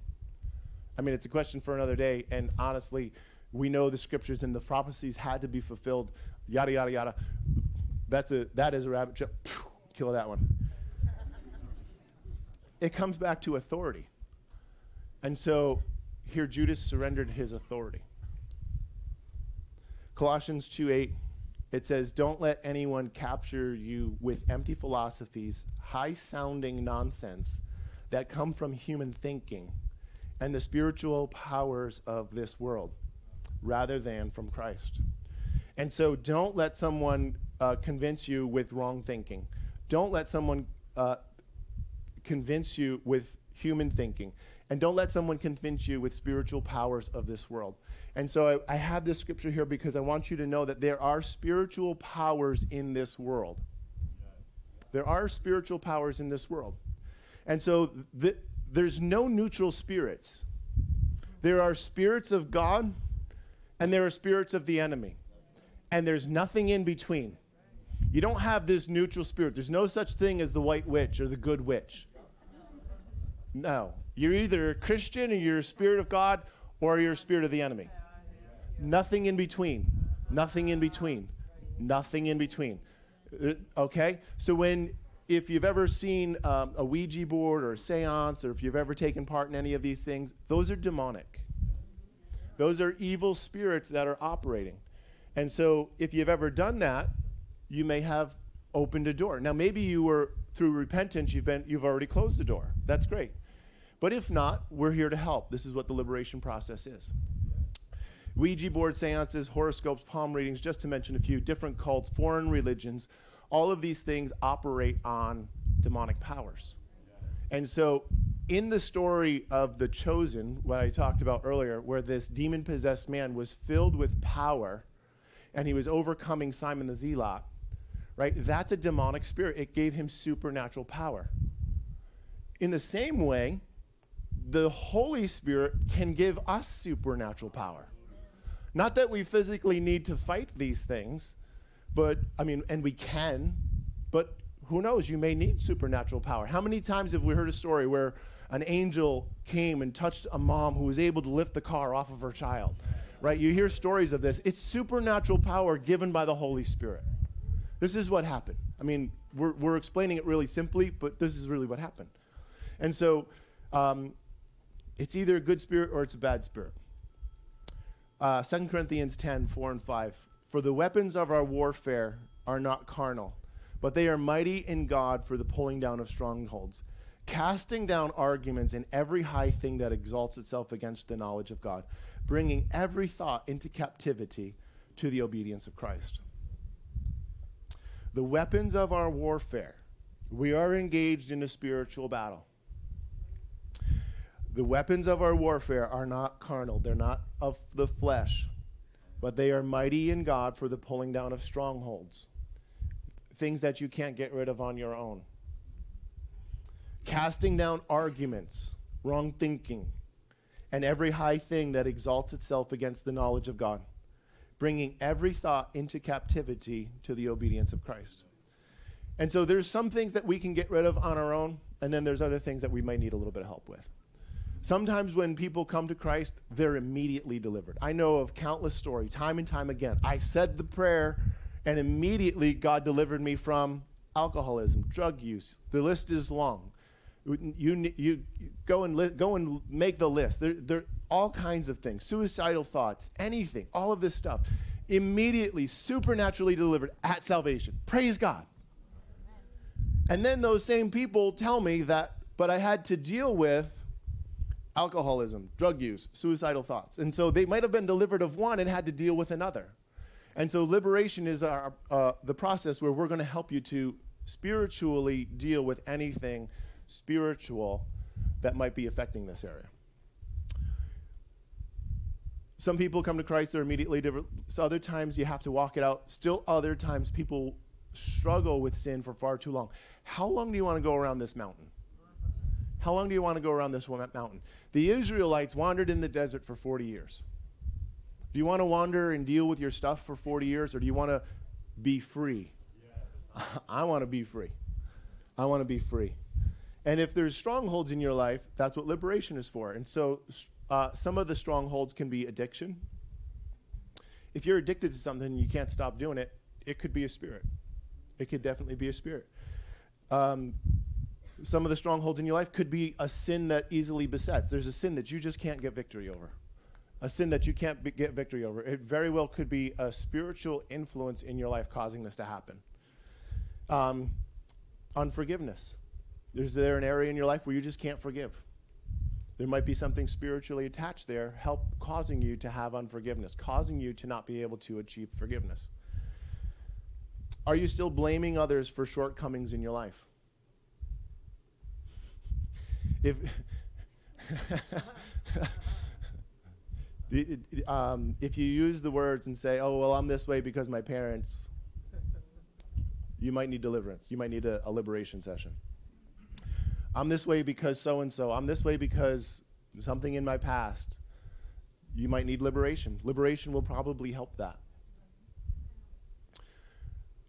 I mean, it's a question for another day. And honestly, we know the scriptures and the prophecies had to be fulfilled. Yada yada yada. That's a that is a rabbit trail. Kill that one. it comes back to authority. And so here Judas surrendered his authority. Colossians 2 8, it says, Don't let anyone capture you with empty philosophies, high sounding nonsense that come from human thinking and the spiritual powers of this world rather than from Christ. And so don't let someone uh, convince you with wrong thinking. Don't let someone uh, convince you with human thinking. And don't let someone convince you with spiritual powers of this world. And so I, I have this scripture here because I want you to know that there are spiritual powers in this world. There are spiritual powers in this world. And so th- there's no neutral spirits. There are spirits of God and there are spirits of the enemy. And there's nothing in between. You don't have this neutral spirit. There's no such thing as the white witch or the good witch. No. You're either a Christian or you're a spirit of God or you're a spirit of the enemy. Nothing in between. Nothing in between. Nothing in between. Uh, Okay? So when if you've ever seen um, a Ouija board or a seance or if you've ever taken part in any of these things, those are demonic. Those are evil spirits that are operating. And so if you've ever done that, you may have opened a door. Now maybe you were through repentance you've been you've already closed the door. That's great. But if not, we're here to help. This is what the liberation process is. Ouija board seances, horoscopes, palm readings, just to mention a few, different cults, foreign religions, all of these things operate on demonic powers. And so, in the story of the chosen, what I talked about earlier, where this demon possessed man was filled with power and he was overcoming Simon the Zealot, right? That's a demonic spirit. It gave him supernatural power. In the same way, the Holy Spirit can give us supernatural power. Not that we physically need to fight these things, but I mean, and we can, but who knows? You may need supernatural power. How many times have we heard a story where an angel came and touched a mom who was able to lift the car off of her child? Right? You hear stories of this. It's supernatural power given by the Holy Spirit. This is what happened. I mean, we're, we're explaining it really simply, but this is really what happened. And so um, it's either a good spirit or it's a bad spirit. Uh, 2 Corinthians 10, 4 and 5. For the weapons of our warfare are not carnal, but they are mighty in God for the pulling down of strongholds, casting down arguments and every high thing that exalts itself against the knowledge of God, bringing every thought into captivity to the obedience of Christ. The weapons of our warfare, we are engaged in a spiritual battle. The weapons of our warfare are not carnal, they're not of the flesh, but they are mighty in God for the pulling down of strongholds, things that you can't get rid of on your own. Casting down arguments, wrong thinking, and every high thing that exalts itself against the knowledge of God, bringing every thought into captivity to the obedience of Christ. And so there's some things that we can get rid of on our own, and then there's other things that we might need a little bit of help with. Sometimes when people come to Christ, they're immediately delivered. I know of countless stories, time and time again. I said the prayer, and immediately God delivered me from alcoholism, drug use. The list is long. You, you, go and li- go and make the list. There, there all kinds of things, suicidal thoughts, anything, all of this stuff. Immediately, supernaturally delivered at salvation. Praise God. And then those same people tell me that, but I had to deal with alcoholism, drug use, suicidal thoughts. And so they might have been delivered of one and had to deal with another. And so liberation is our, uh, the process where we're going to help you to spiritually deal with anything spiritual that might be affecting this area. Some people come to Christ, they're immediately different. So other times you have to walk it out. Still, other times people struggle with sin for far too long. How long do you want to go around this mountain? How long do you want to go around this mountain? The Israelites wandered in the desert for 40 years. Do you want to wander and deal with your stuff for 40 years, or do you want to be free? I want to be free. I want to be free. And if there's strongholds in your life, that's what liberation is for. And so uh, some of the strongholds can be addiction. If you're addicted to something and you can't stop doing it, it could be a spirit. It could definitely be a spirit. Um, some of the strongholds in your life could be a sin that easily besets. There's a sin that you just can't get victory over, a sin that you can't be- get victory over. It very well could be a spiritual influence in your life causing this to happen. Um, unforgiveness. Is there an area in your life where you just can't forgive? There might be something spiritually attached there, help causing you to have unforgiveness, causing you to not be able to achieve forgiveness. Are you still blaming others for shortcomings in your life? If um, if you use the words and say, "Oh well, I'm this way because my parents," you might need deliverance. You might need a, a liberation session. I'm this way because so and so. I'm this way because something in my past. You might need liberation. Liberation will probably help that.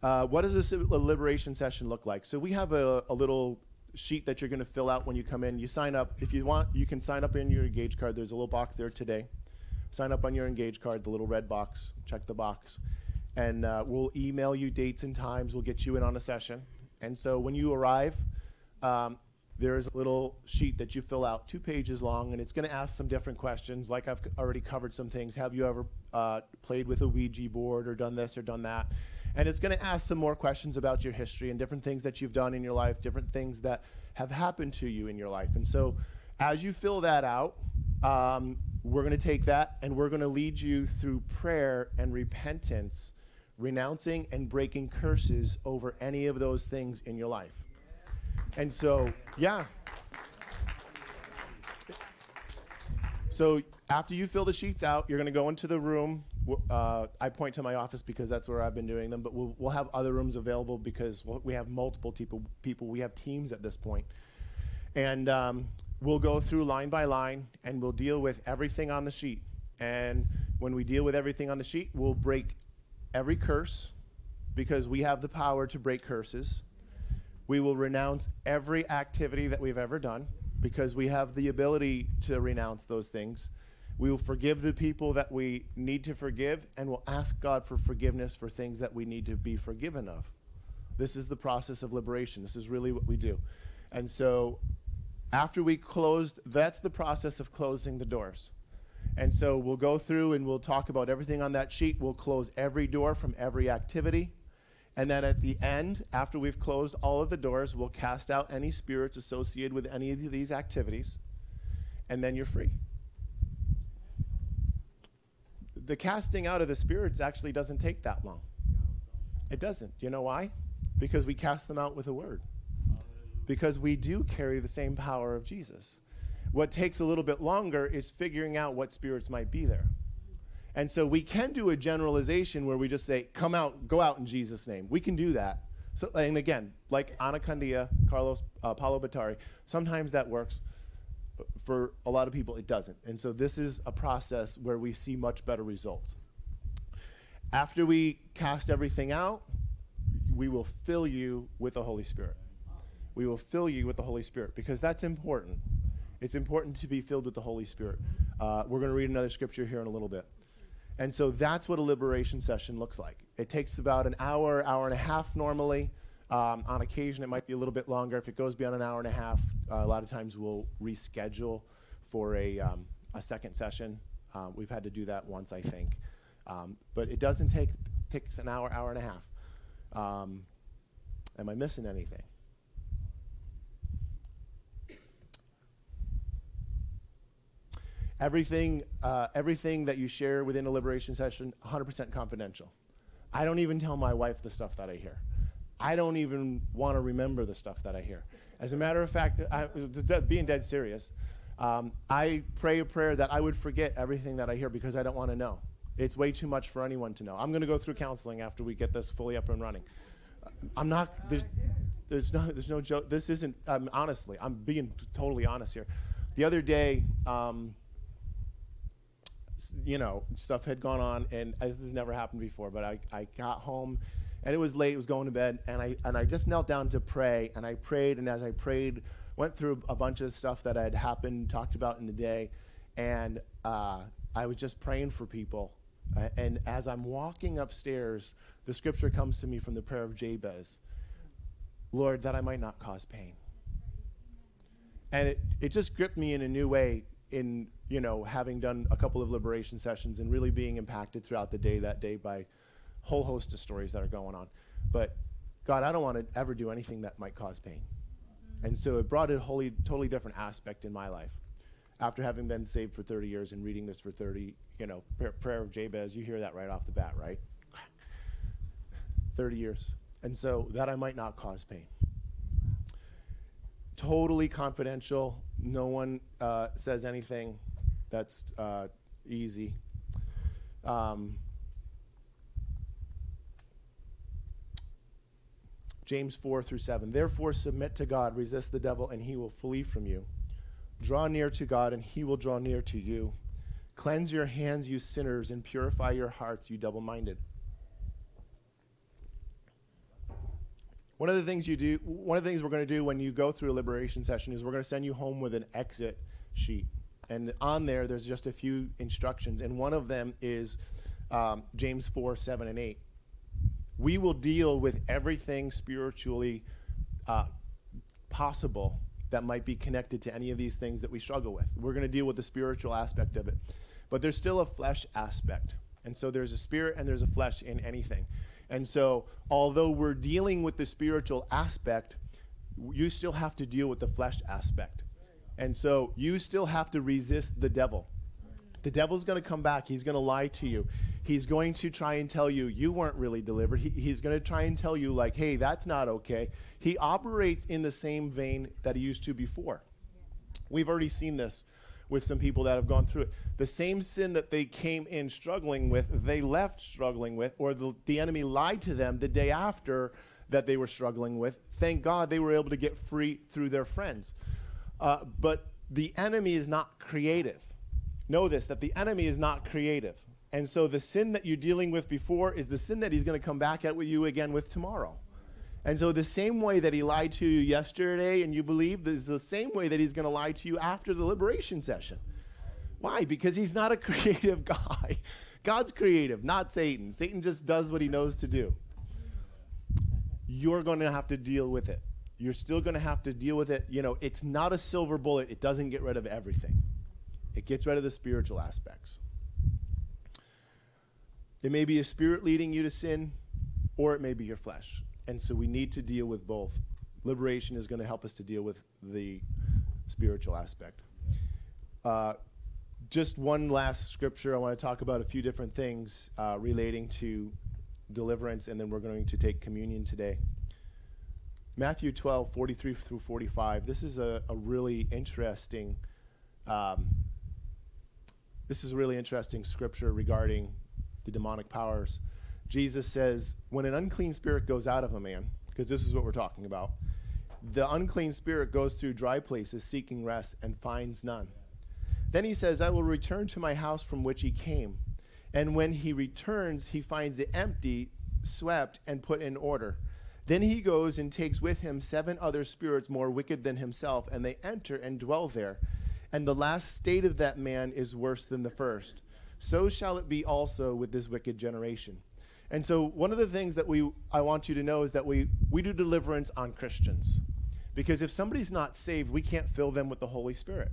Uh, what does a liberation session look like? So we have a, a little sheet that you're going to fill out when you come in. You sign up. If you want, you can sign up in your engage card. There's a little box there today. Sign up on your engage card, the little red box. Check the box. And uh, we'll email you dates and times. We'll get you in on a session. And so when you arrive, um, there is a little sheet that you fill out, two pages long, and it's going to ask some different questions. Like I've already covered some things. Have you ever uh, played with a Ouija board or done this or done that? And it's going to ask some more questions about your history and different things that you've done in your life, different things that have happened to you in your life. And so as you fill that out, um, we're going to take that and we're going to lead you through prayer and repentance, renouncing and breaking curses over any of those things in your life. And so, yeah. So after you fill the sheets out, you're going to go into the room. Uh, I point to my office because that's where I've been doing them, but we'll, we'll have other rooms available because we'll, we have multiple people, people. We have teams at this point. And um, we'll go through line by line and we'll deal with everything on the sheet. And when we deal with everything on the sheet, we'll break every curse because we have the power to break curses. We will renounce every activity that we've ever done because we have the ability to renounce those things. We will forgive the people that we need to forgive and we'll ask God for forgiveness for things that we need to be forgiven of. This is the process of liberation. This is really what we do. And so after we closed, that's the process of closing the doors. And so we'll go through and we'll talk about everything on that sheet. We'll close every door from every activity. And then at the end, after we've closed all of the doors, we'll cast out any spirits associated with any of these activities. And then you're free. The casting out of the spirits actually doesn't take that long. It doesn't. You know why? Because we cast them out with a word. Because we do carry the same power of Jesus. What takes a little bit longer is figuring out what spirits might be there. And so we can do a generalization where we just say, come out, go out in Jesus' name. We can do that. So, and again, like Annacondia, Carlos, uh, Paulo Bottari, sometimes that works. For a lot of people, it doesn't. And so this is a process where we see much better results. After we cast everything out, we will fill you with the Holy Spirit. We will fill you with the Holy Spirit because that's important. It's important to be filled with the Holy Spirit. Uh, we're going to read another scripture here in a little bit. And so that's what a liberation session looks like. It takes about an hour, hour and a half normally. Um, on occasion, it might be a little bit longer. If it goes beyond an hour and a half, uh, a lot of times we'll reschedule for a, um, a second session. Uh, we've had to do that once, I think. Um, but it doesn't take takes an hour, hour and a half. Um, am I missing anything? Everything, uh, everything that you share within a liberation session, 100% confidential. I don't even tell my wife the stuff that I hear. I don't even want to remember the stuff that I hear. As a matter of fact, I, being dead serious, um, I pray a prayer that I would forget everything that I hear because I don't want to know. It's way too much for anyone to know. I'm going to go through counseling after we get this fully up and running. Uh, I'm not. There's, there's no. There's no joke. This isn't. Um, honestly, I'm being totally honest here. The other day, um, you know, stuff had gone on, and uh, this has never happened before. But I, I got home, and it was late. It was going to bed, and I and I just knelt down to pray, and I prayed, and as I prayed, went through a bunch of stuff that had happened, talked about in the day, and uh, I was just praying for people. Uh, and as I'm walking upstairs, the scripture comes to me from the prayer of Jabez Lord, that I might not cause pain. And it, it just gripped me in a new way in, you know, having done a couple of liberation sessions and really being impacted throughout the day that day by whole host of stories that are going on. But God, I don't want to ever do anything that might cause pain. And so it brought a wholly, totally different aspect in my life. After having been saved for 30 years and reading this for 30, you know, prayer, prayer of Jabez, you hear that right off the bat, right? 30 years. And so that I might not cause pain. Totally confidential. No one uh, says anything. That's uh, easy. Um, James 4 through 7. Therefore, submit to God, resist the devil, and he will flee from you. Draw near to God, and he will draw near to you. Cleanse your hands, you sinners, and purify your hearts, you double minded. One of the things you do, one of the things we're going to do when you go through a liberation session is we're going to send you home with an exit sheet. And on there, there's just a few instructions. And one of them is um, James 4, 7, and 8 we will deal with everything spiritually uh, possible that might be connected to any of these things that we struggle with. We're going to deal with the spiritual aspect of it. But there's still a flesh aspect. And so there's a spirit and there's a flesh in anything. And so, although we're dealing with the spiritual aspect, you still have to deal with the flesh aspect. And so, you still have to resist the devil. The devil's going to come back. He's going to lie to you. He's going to try and tell you you weren't really delivered. He, he's going to try and tell you, like, hey, that's not okay. He operates in the same vein that he used to before. We've already seen this with some people that have gone through it. The same sin that they came in struggling with, they left struggling with, or the, the enemy lied to them the day after that they were struggling with. Thank God they were able to get free through their friends. Uh, but the enemy is not creative. Know this that the enemy is not creative. And so the sin that you're dealing with before is the sin that he's going to come back at with you again with tomorrow. And so the same way that he lied to you yesterday and you believe is the same way that he's going to lie to you after the liberation session. Why? Because he's not a creative guy. God's creative, not Satan. Satan just does what he knows to do. You're going to have to deal with it. You're still going to have to deal with it. You know, it's not a silver bullet. It doesn't get rid of everything. It gets rid of the spiritual aspects. It may be a spirit leading you to sin, or it may be your flesh. And so we need to deal with both. Liberation is going to help us to deal with the spiritual aspect. Uh, just one last scripture. I want to talk about a few different things uh, relating to deliverance, and then we're going to take communion today. Matthew 12, 43 through 45. This is a, a really interesting. Um, this is a really interesting scripture regarding the demonic powers. Jesus says, when an unclean spirit goes out of a man, because this is what we're talking about, the unclean spirit goes through dry places seeking rest and finds none. Then he says, I will return to my house from which he came. And when he returns, he finds it empty, swept, and put in order. Then he goes and takes with him seven other spirits more wicked than himself, and they enter and dwell there. and the last state of that man is worse than the first. So shall it be also with this wicked generation. And so, one of the things that we I want you to know is that we we do deliverance on Christians, because if somebody's not saved, we can't fill them with the Holy Spirit.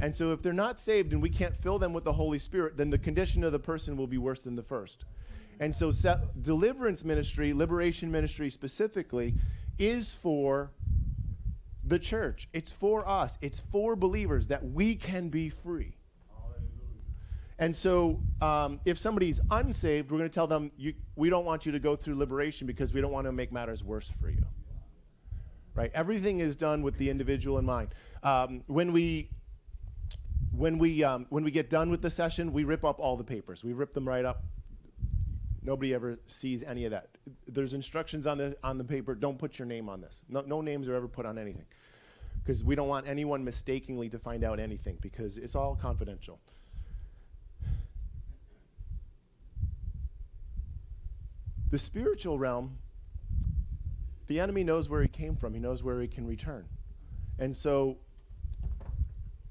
And so, if they're not saved and we can't fill them with the Holy Spirit, then the condition of the person will be worse than the first. And so, se- deliverance ministry, liberation ministry specifically, is for the church. It's for us. It's for believers that we can be free. And so, um, if somebody's unsaved, we're going to tell them, we don't want you to go through liberation because we don't want to make matters worse for you. Right? Everything is done with the individual in mind. Um, when we when we um, when we get done with the session, we rip up all the papers. We rip them right up. Nobody ever sees any of that. There's instructions on the on the paper. Don't put your name on this. No, no names are ever put on anything, because we don't want anyone mistakenly to find out anything because it's all confidential. The spiritual realm, the enemy knows where he came from. He knows where he can return, and so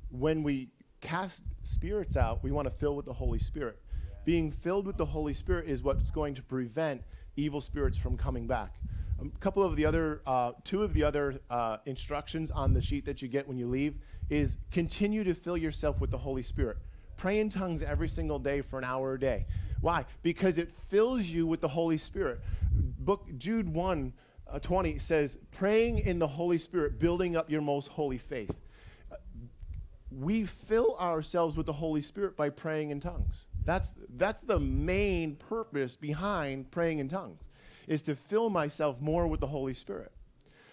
when we cast spirits out, we want to fill with the Holy Spirit. Being filled with the Holy Spirit is what's going to prevent evil spirits from coming back. A couple of the other, uh, two of the other uh, instructions on the sheet that you get when you leave is continue to fill yourself with the Holy Spirit. Pray in tongues every single day for an hour a day. Why? Because it fills you with the Holy Spirit. Book Jude 1 uh, 20 says, praying in the Holy Spirit, building up your most holy faith we fill ourselves with the Holy Spirit by praying in tongues. That's, that's the main purpose behind praying in tongues, is to fill myself more with the Holy Spirit.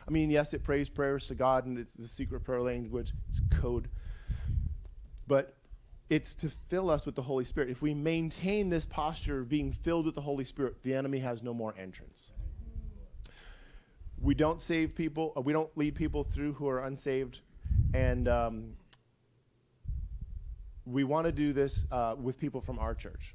I mean, yes, it prays prayers to God and it's the secret prayer language, it's code. But it's to fill us with the Holy Spirit. If we maintain this posture of being filled with the Holy Spirit, the enemy has no more entrance. We don't save people, uh, we don't lead people through who are unsaved. And um, we want to do this uh, with people from our church.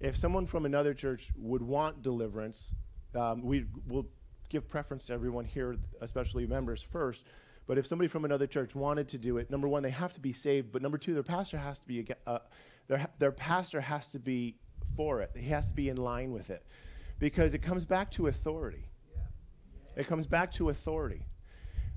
If someone from another church would want deliverance, um, we will give preference to everyone here, especially members first. But if somebody from another church wanted to do it, number one, they have to be saved. But number two, their pastor has to be uh, their their pastor has to be for it. He has to be in line with it, because it comes back to authority. It comes back to authority.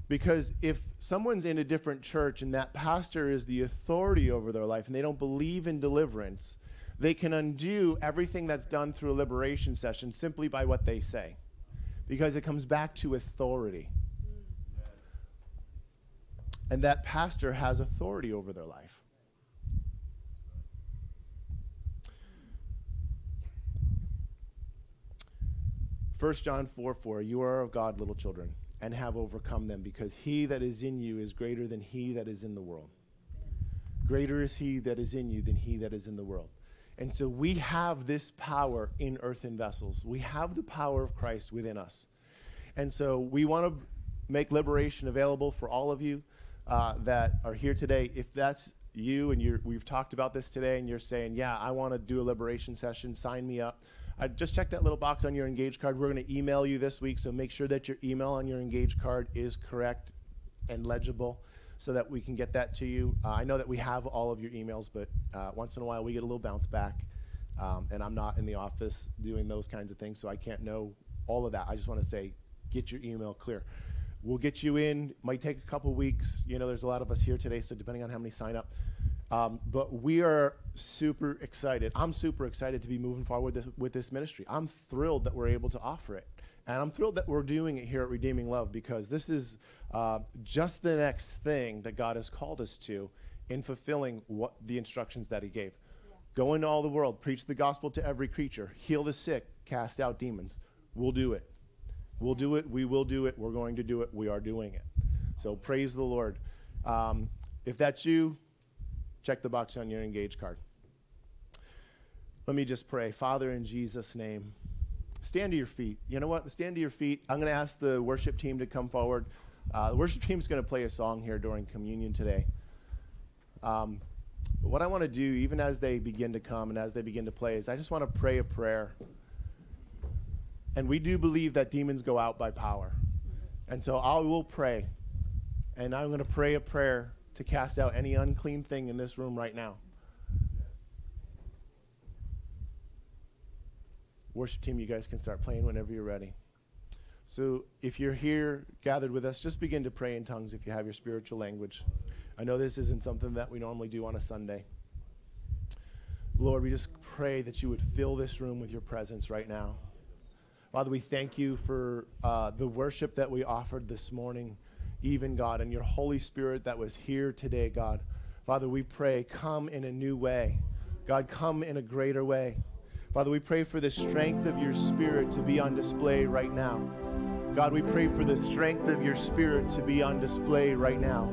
Because if someone's in a different church and that pastor is the authority over their life and they don't believe in deliverance, they can undo everything that's done through a liberation session simply by what they say. Because it comes back to authority. And that pastor has authority over their life. First John 4 4, you are of God, little children and have overcome them, because he that is in you is greater than he that is in the world. Greater is he that is in you than he that is in the world. And so we have this power in earthen vessels. We have the power of Christ within us. And so we want to make liberation available for all of you uh, that are here today. If that's you and you're, we've talked about this today and you're saying, yeah, I want to do a liberation session, sign me up. Uh, just check that little box on your engage card. We're going to email you this week, so make sure that your email on your engage card is correct and legible so that we can get that to you. Uh, I know that we have all of your emails, but uh, once in a while we get a little bounce back. Um, and I'm not in the office doing those kinds of things, so I can't know all of that. I just want to say, get your email clear. We'll get you in. Might take a couple weeks. You know, there's a lot of us here today, so depending on how many sign up. Um, but we are super excited. I'm super excited to be moving forward with this, with this ministry. I'm thrilled that we're able to offer it. And I'm thrilled that we're doing it here at Redeeming Love because this is uh, just the next thing that God has called us to in fulfilling what the instructions that He gave. Go into all the world, preach the gospel to every creature, heal the sick, cast out demons. We'll do it. We'll do it. We will do it. We're going to do it. We are doing it. So praise the Lord. Um, if that's you, check the box on your engage card. Let me just pray. Father, in Jesus' name, stand to your feet. You know what? Stand to your feet. I'm going to ask the worship team to come forward. Uh, the worship team is going to play a song here during communion today. Um, what I want to do, even as they begin to come and as they begin to play, is I just want to pray a prayer. And we do believe that demons go out by power. And so I will pray. And I'm going to pray a prayer to cast out any unclean thing in this room right now. Worship team, you guys can start playing whenever you're ready. So, if you're here gathered with us, just begin to pray in tongues if you have your spiritual language. I know this isn't something that we normally do on a Sunday. Lord, we just pray that you would fill this room with your presence right now. Father, we thank you for uh, the worship that we offered this morning, even God, and your Holy Spirit that was here today, God. Father, we pray, come in a new way. God, come in a greater way. Father, we pray for the strength of your Spirit to be on display right now. God, we pray for the strength of your Spirit to be on display right now.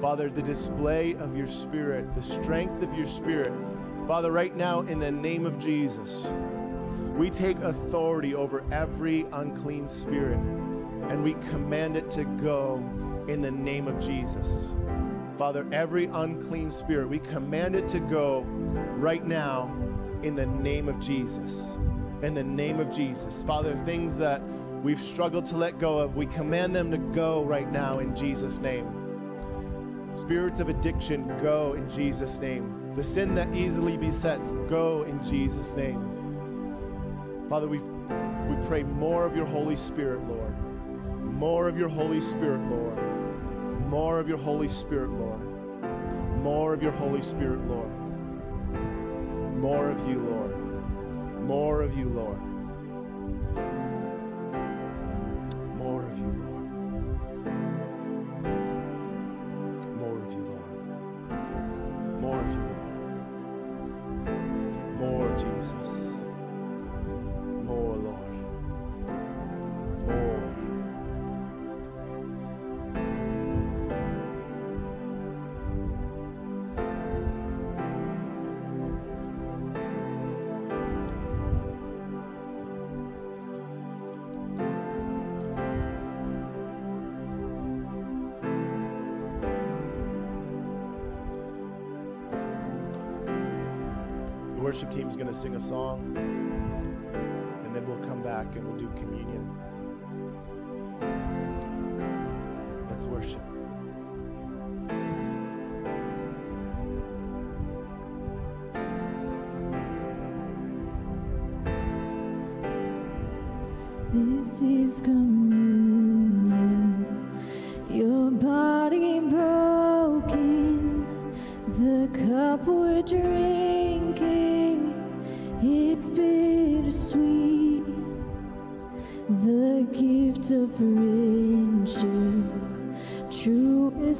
Father, the display of your Spirit, the strength of your Spirit. Father, right now, in the name of Jesus, we take authority over every unclean spirit and we command it to go in the name of Jesus. Father, every unclean spirit, we command it to go right now in the name of Jesus. In the name of Jesus. Father, things that we've struggled to let go of, we command them to go right now in Jesus' name. Spirits of addiction, go in Jesus' name. The sin that easily besets, go in Jesus' name. Father, we, we pray more of your Holy Spirit, Lord. More of your Holy Spirit, Lord. More of your Holy Spirit, Lord. More of your Holy Spirit, Lord. More of you, Lord. More of you, Lord. Going to sing a song, and then we'll come back and we'll do communion. Let's worship. This is communion. Bittersweet. The gift of redemption, true is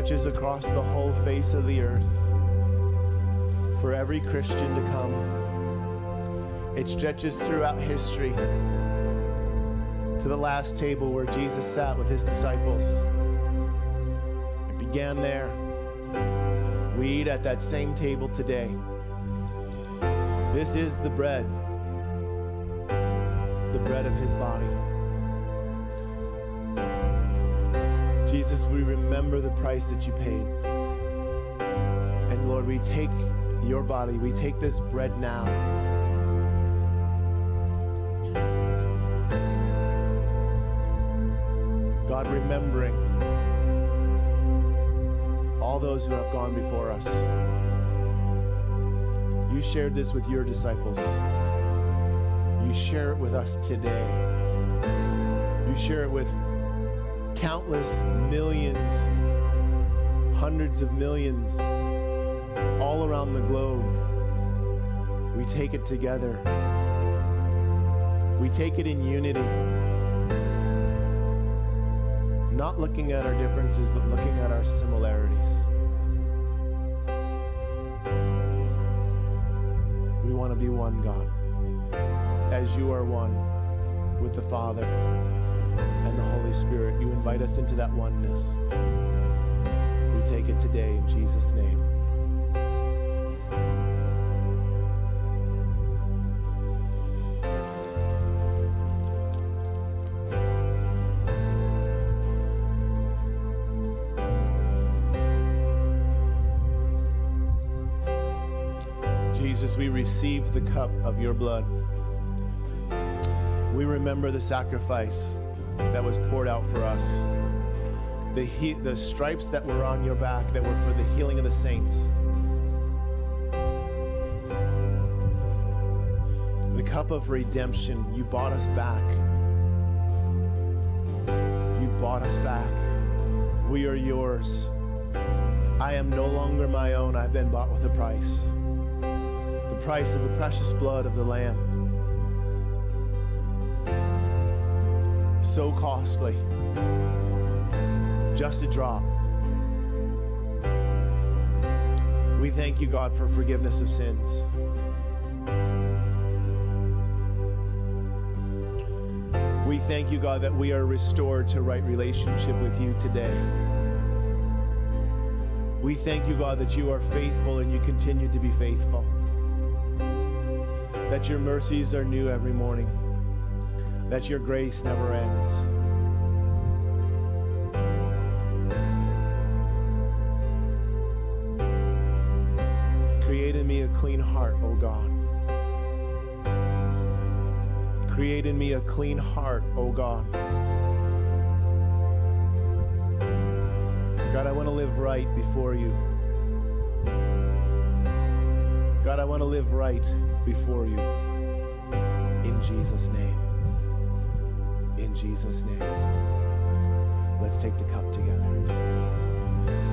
stretches across the whole face of the earth for every Christian to come. It stretches throughout history to the last table where Jesus sat with his disciples. It began there. We eat at that same table today. This is the bread, the bread of his body. Jesus, we remember the price that you paid. And Lord, we take your body, we take this bread now. God, remembering all those who have gone before us. You shared this with your disciples. You share it with us today. You share it with countless millions, hundreds of millions all around the globe. We take it together. We take it in unity. Not looking at our differences, but looking at our similarities. We want to be one, God, as you are one with the Father and the Holy Spirit. You invite us into that oneness. We take it today in Jesus' name. Jesus, we receive the cup of your blood. We remember the sacrifice that was poured out for us, the, he- the stripes that were on your back that were for the healing of the saints. The cup of redemption, you bought us back. You bought us back. We are yours. I am no longer my own. I've been bought with a price. The price of the precious blood of the Lamb. So costly. Just a drop. We thank you, God, for forgiveness of sins. We thank you, God, that we are restored to right relationship with you today. We thank you, God, that you are faithful and you continue to be faithful. That your mercies are new every morning. That your grace never ends. Create in me a clean heart, O God. Create in me a clean heart, O God. God, I want to live right before you. God, I want to live right before you. In Jesus' name. In Jesus' name. Let's take the cup together.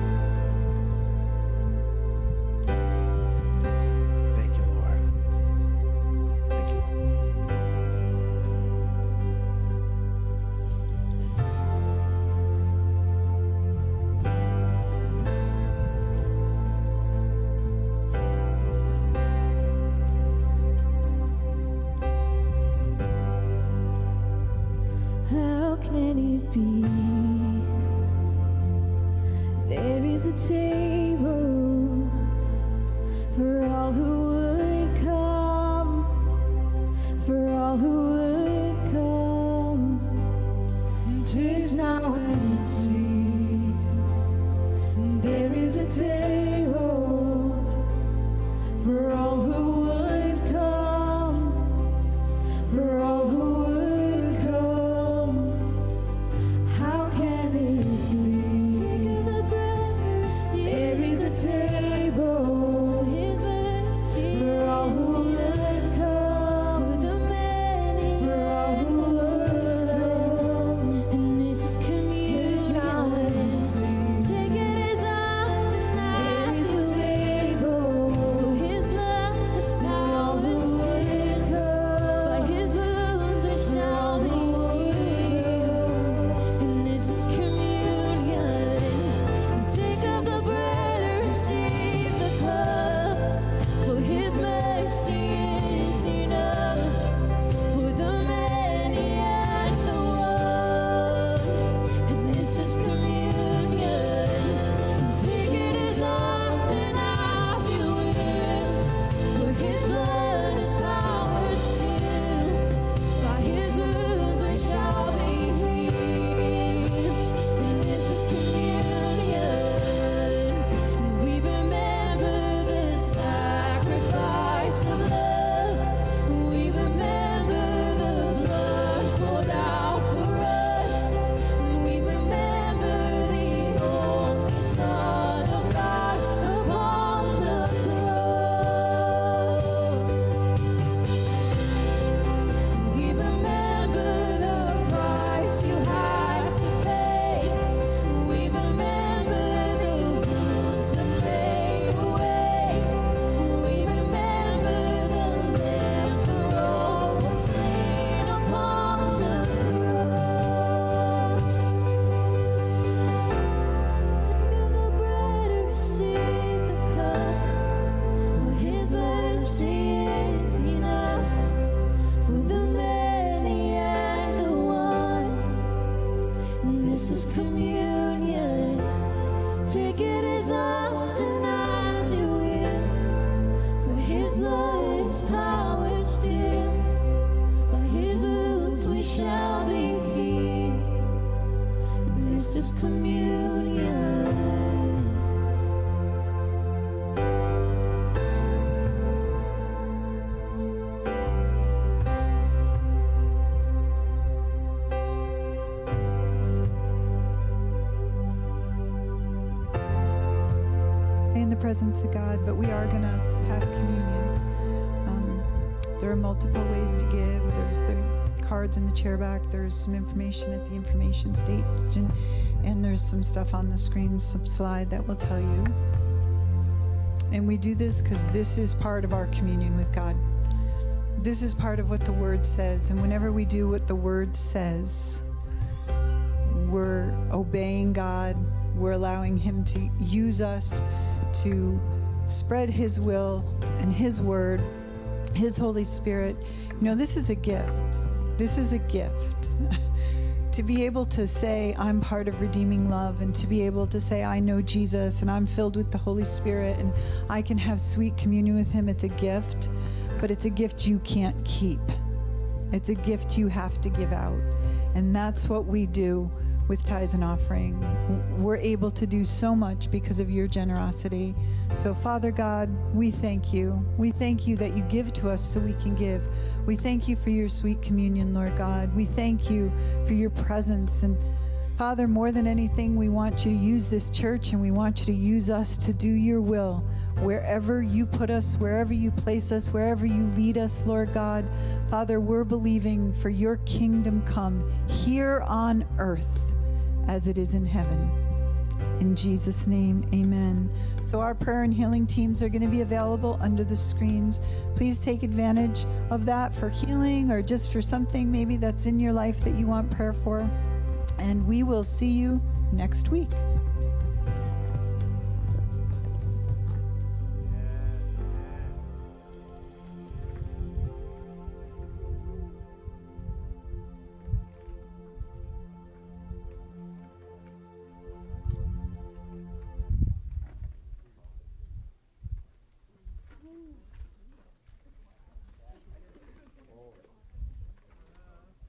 Of God, but we are going to have communion. Um, there are multiple ways to give. There's the cards in the chair back. There's some information at the information station, and there's some stuff on the screen, some slide that will tell you. And we do this because this is part of our communion with God. This is part of what the Word says. And whenever we do what the Word says, we're obeying God. We're allowing Him to use us to spread His will and His word, His Holy Spirit. You know, this is a gift. This is a gift. to be able to say, I'm part of redeeming love, and to be able to say, I know Jesus and I'm filled with the Holy Spirit and I can have sweet communion with Him, it's a gift, but it's a gift you can't keep. It's a gift you have to give out. And that's what we do with tithes and offering. We're able to do so much because of your generosity. So, Father God, we thank you. We thank you that you give to us so we can give. We thank you for your sweet communion, Lord God. We thank you for your presence. And Father, more than anything, we want you to use this church and we want you to use us to do your will wherever you put us, wherever you place us, wherever you lead us, Lord God. Father, we're believing for your kingdom come here on earth as it is in heaven. In Jesus' name, amen. So, our prayer and healing teams are going to be available under the screens. Please take advantage of that for healing or just for something maybe that's in your life that you want prayer for. And we will see you next week.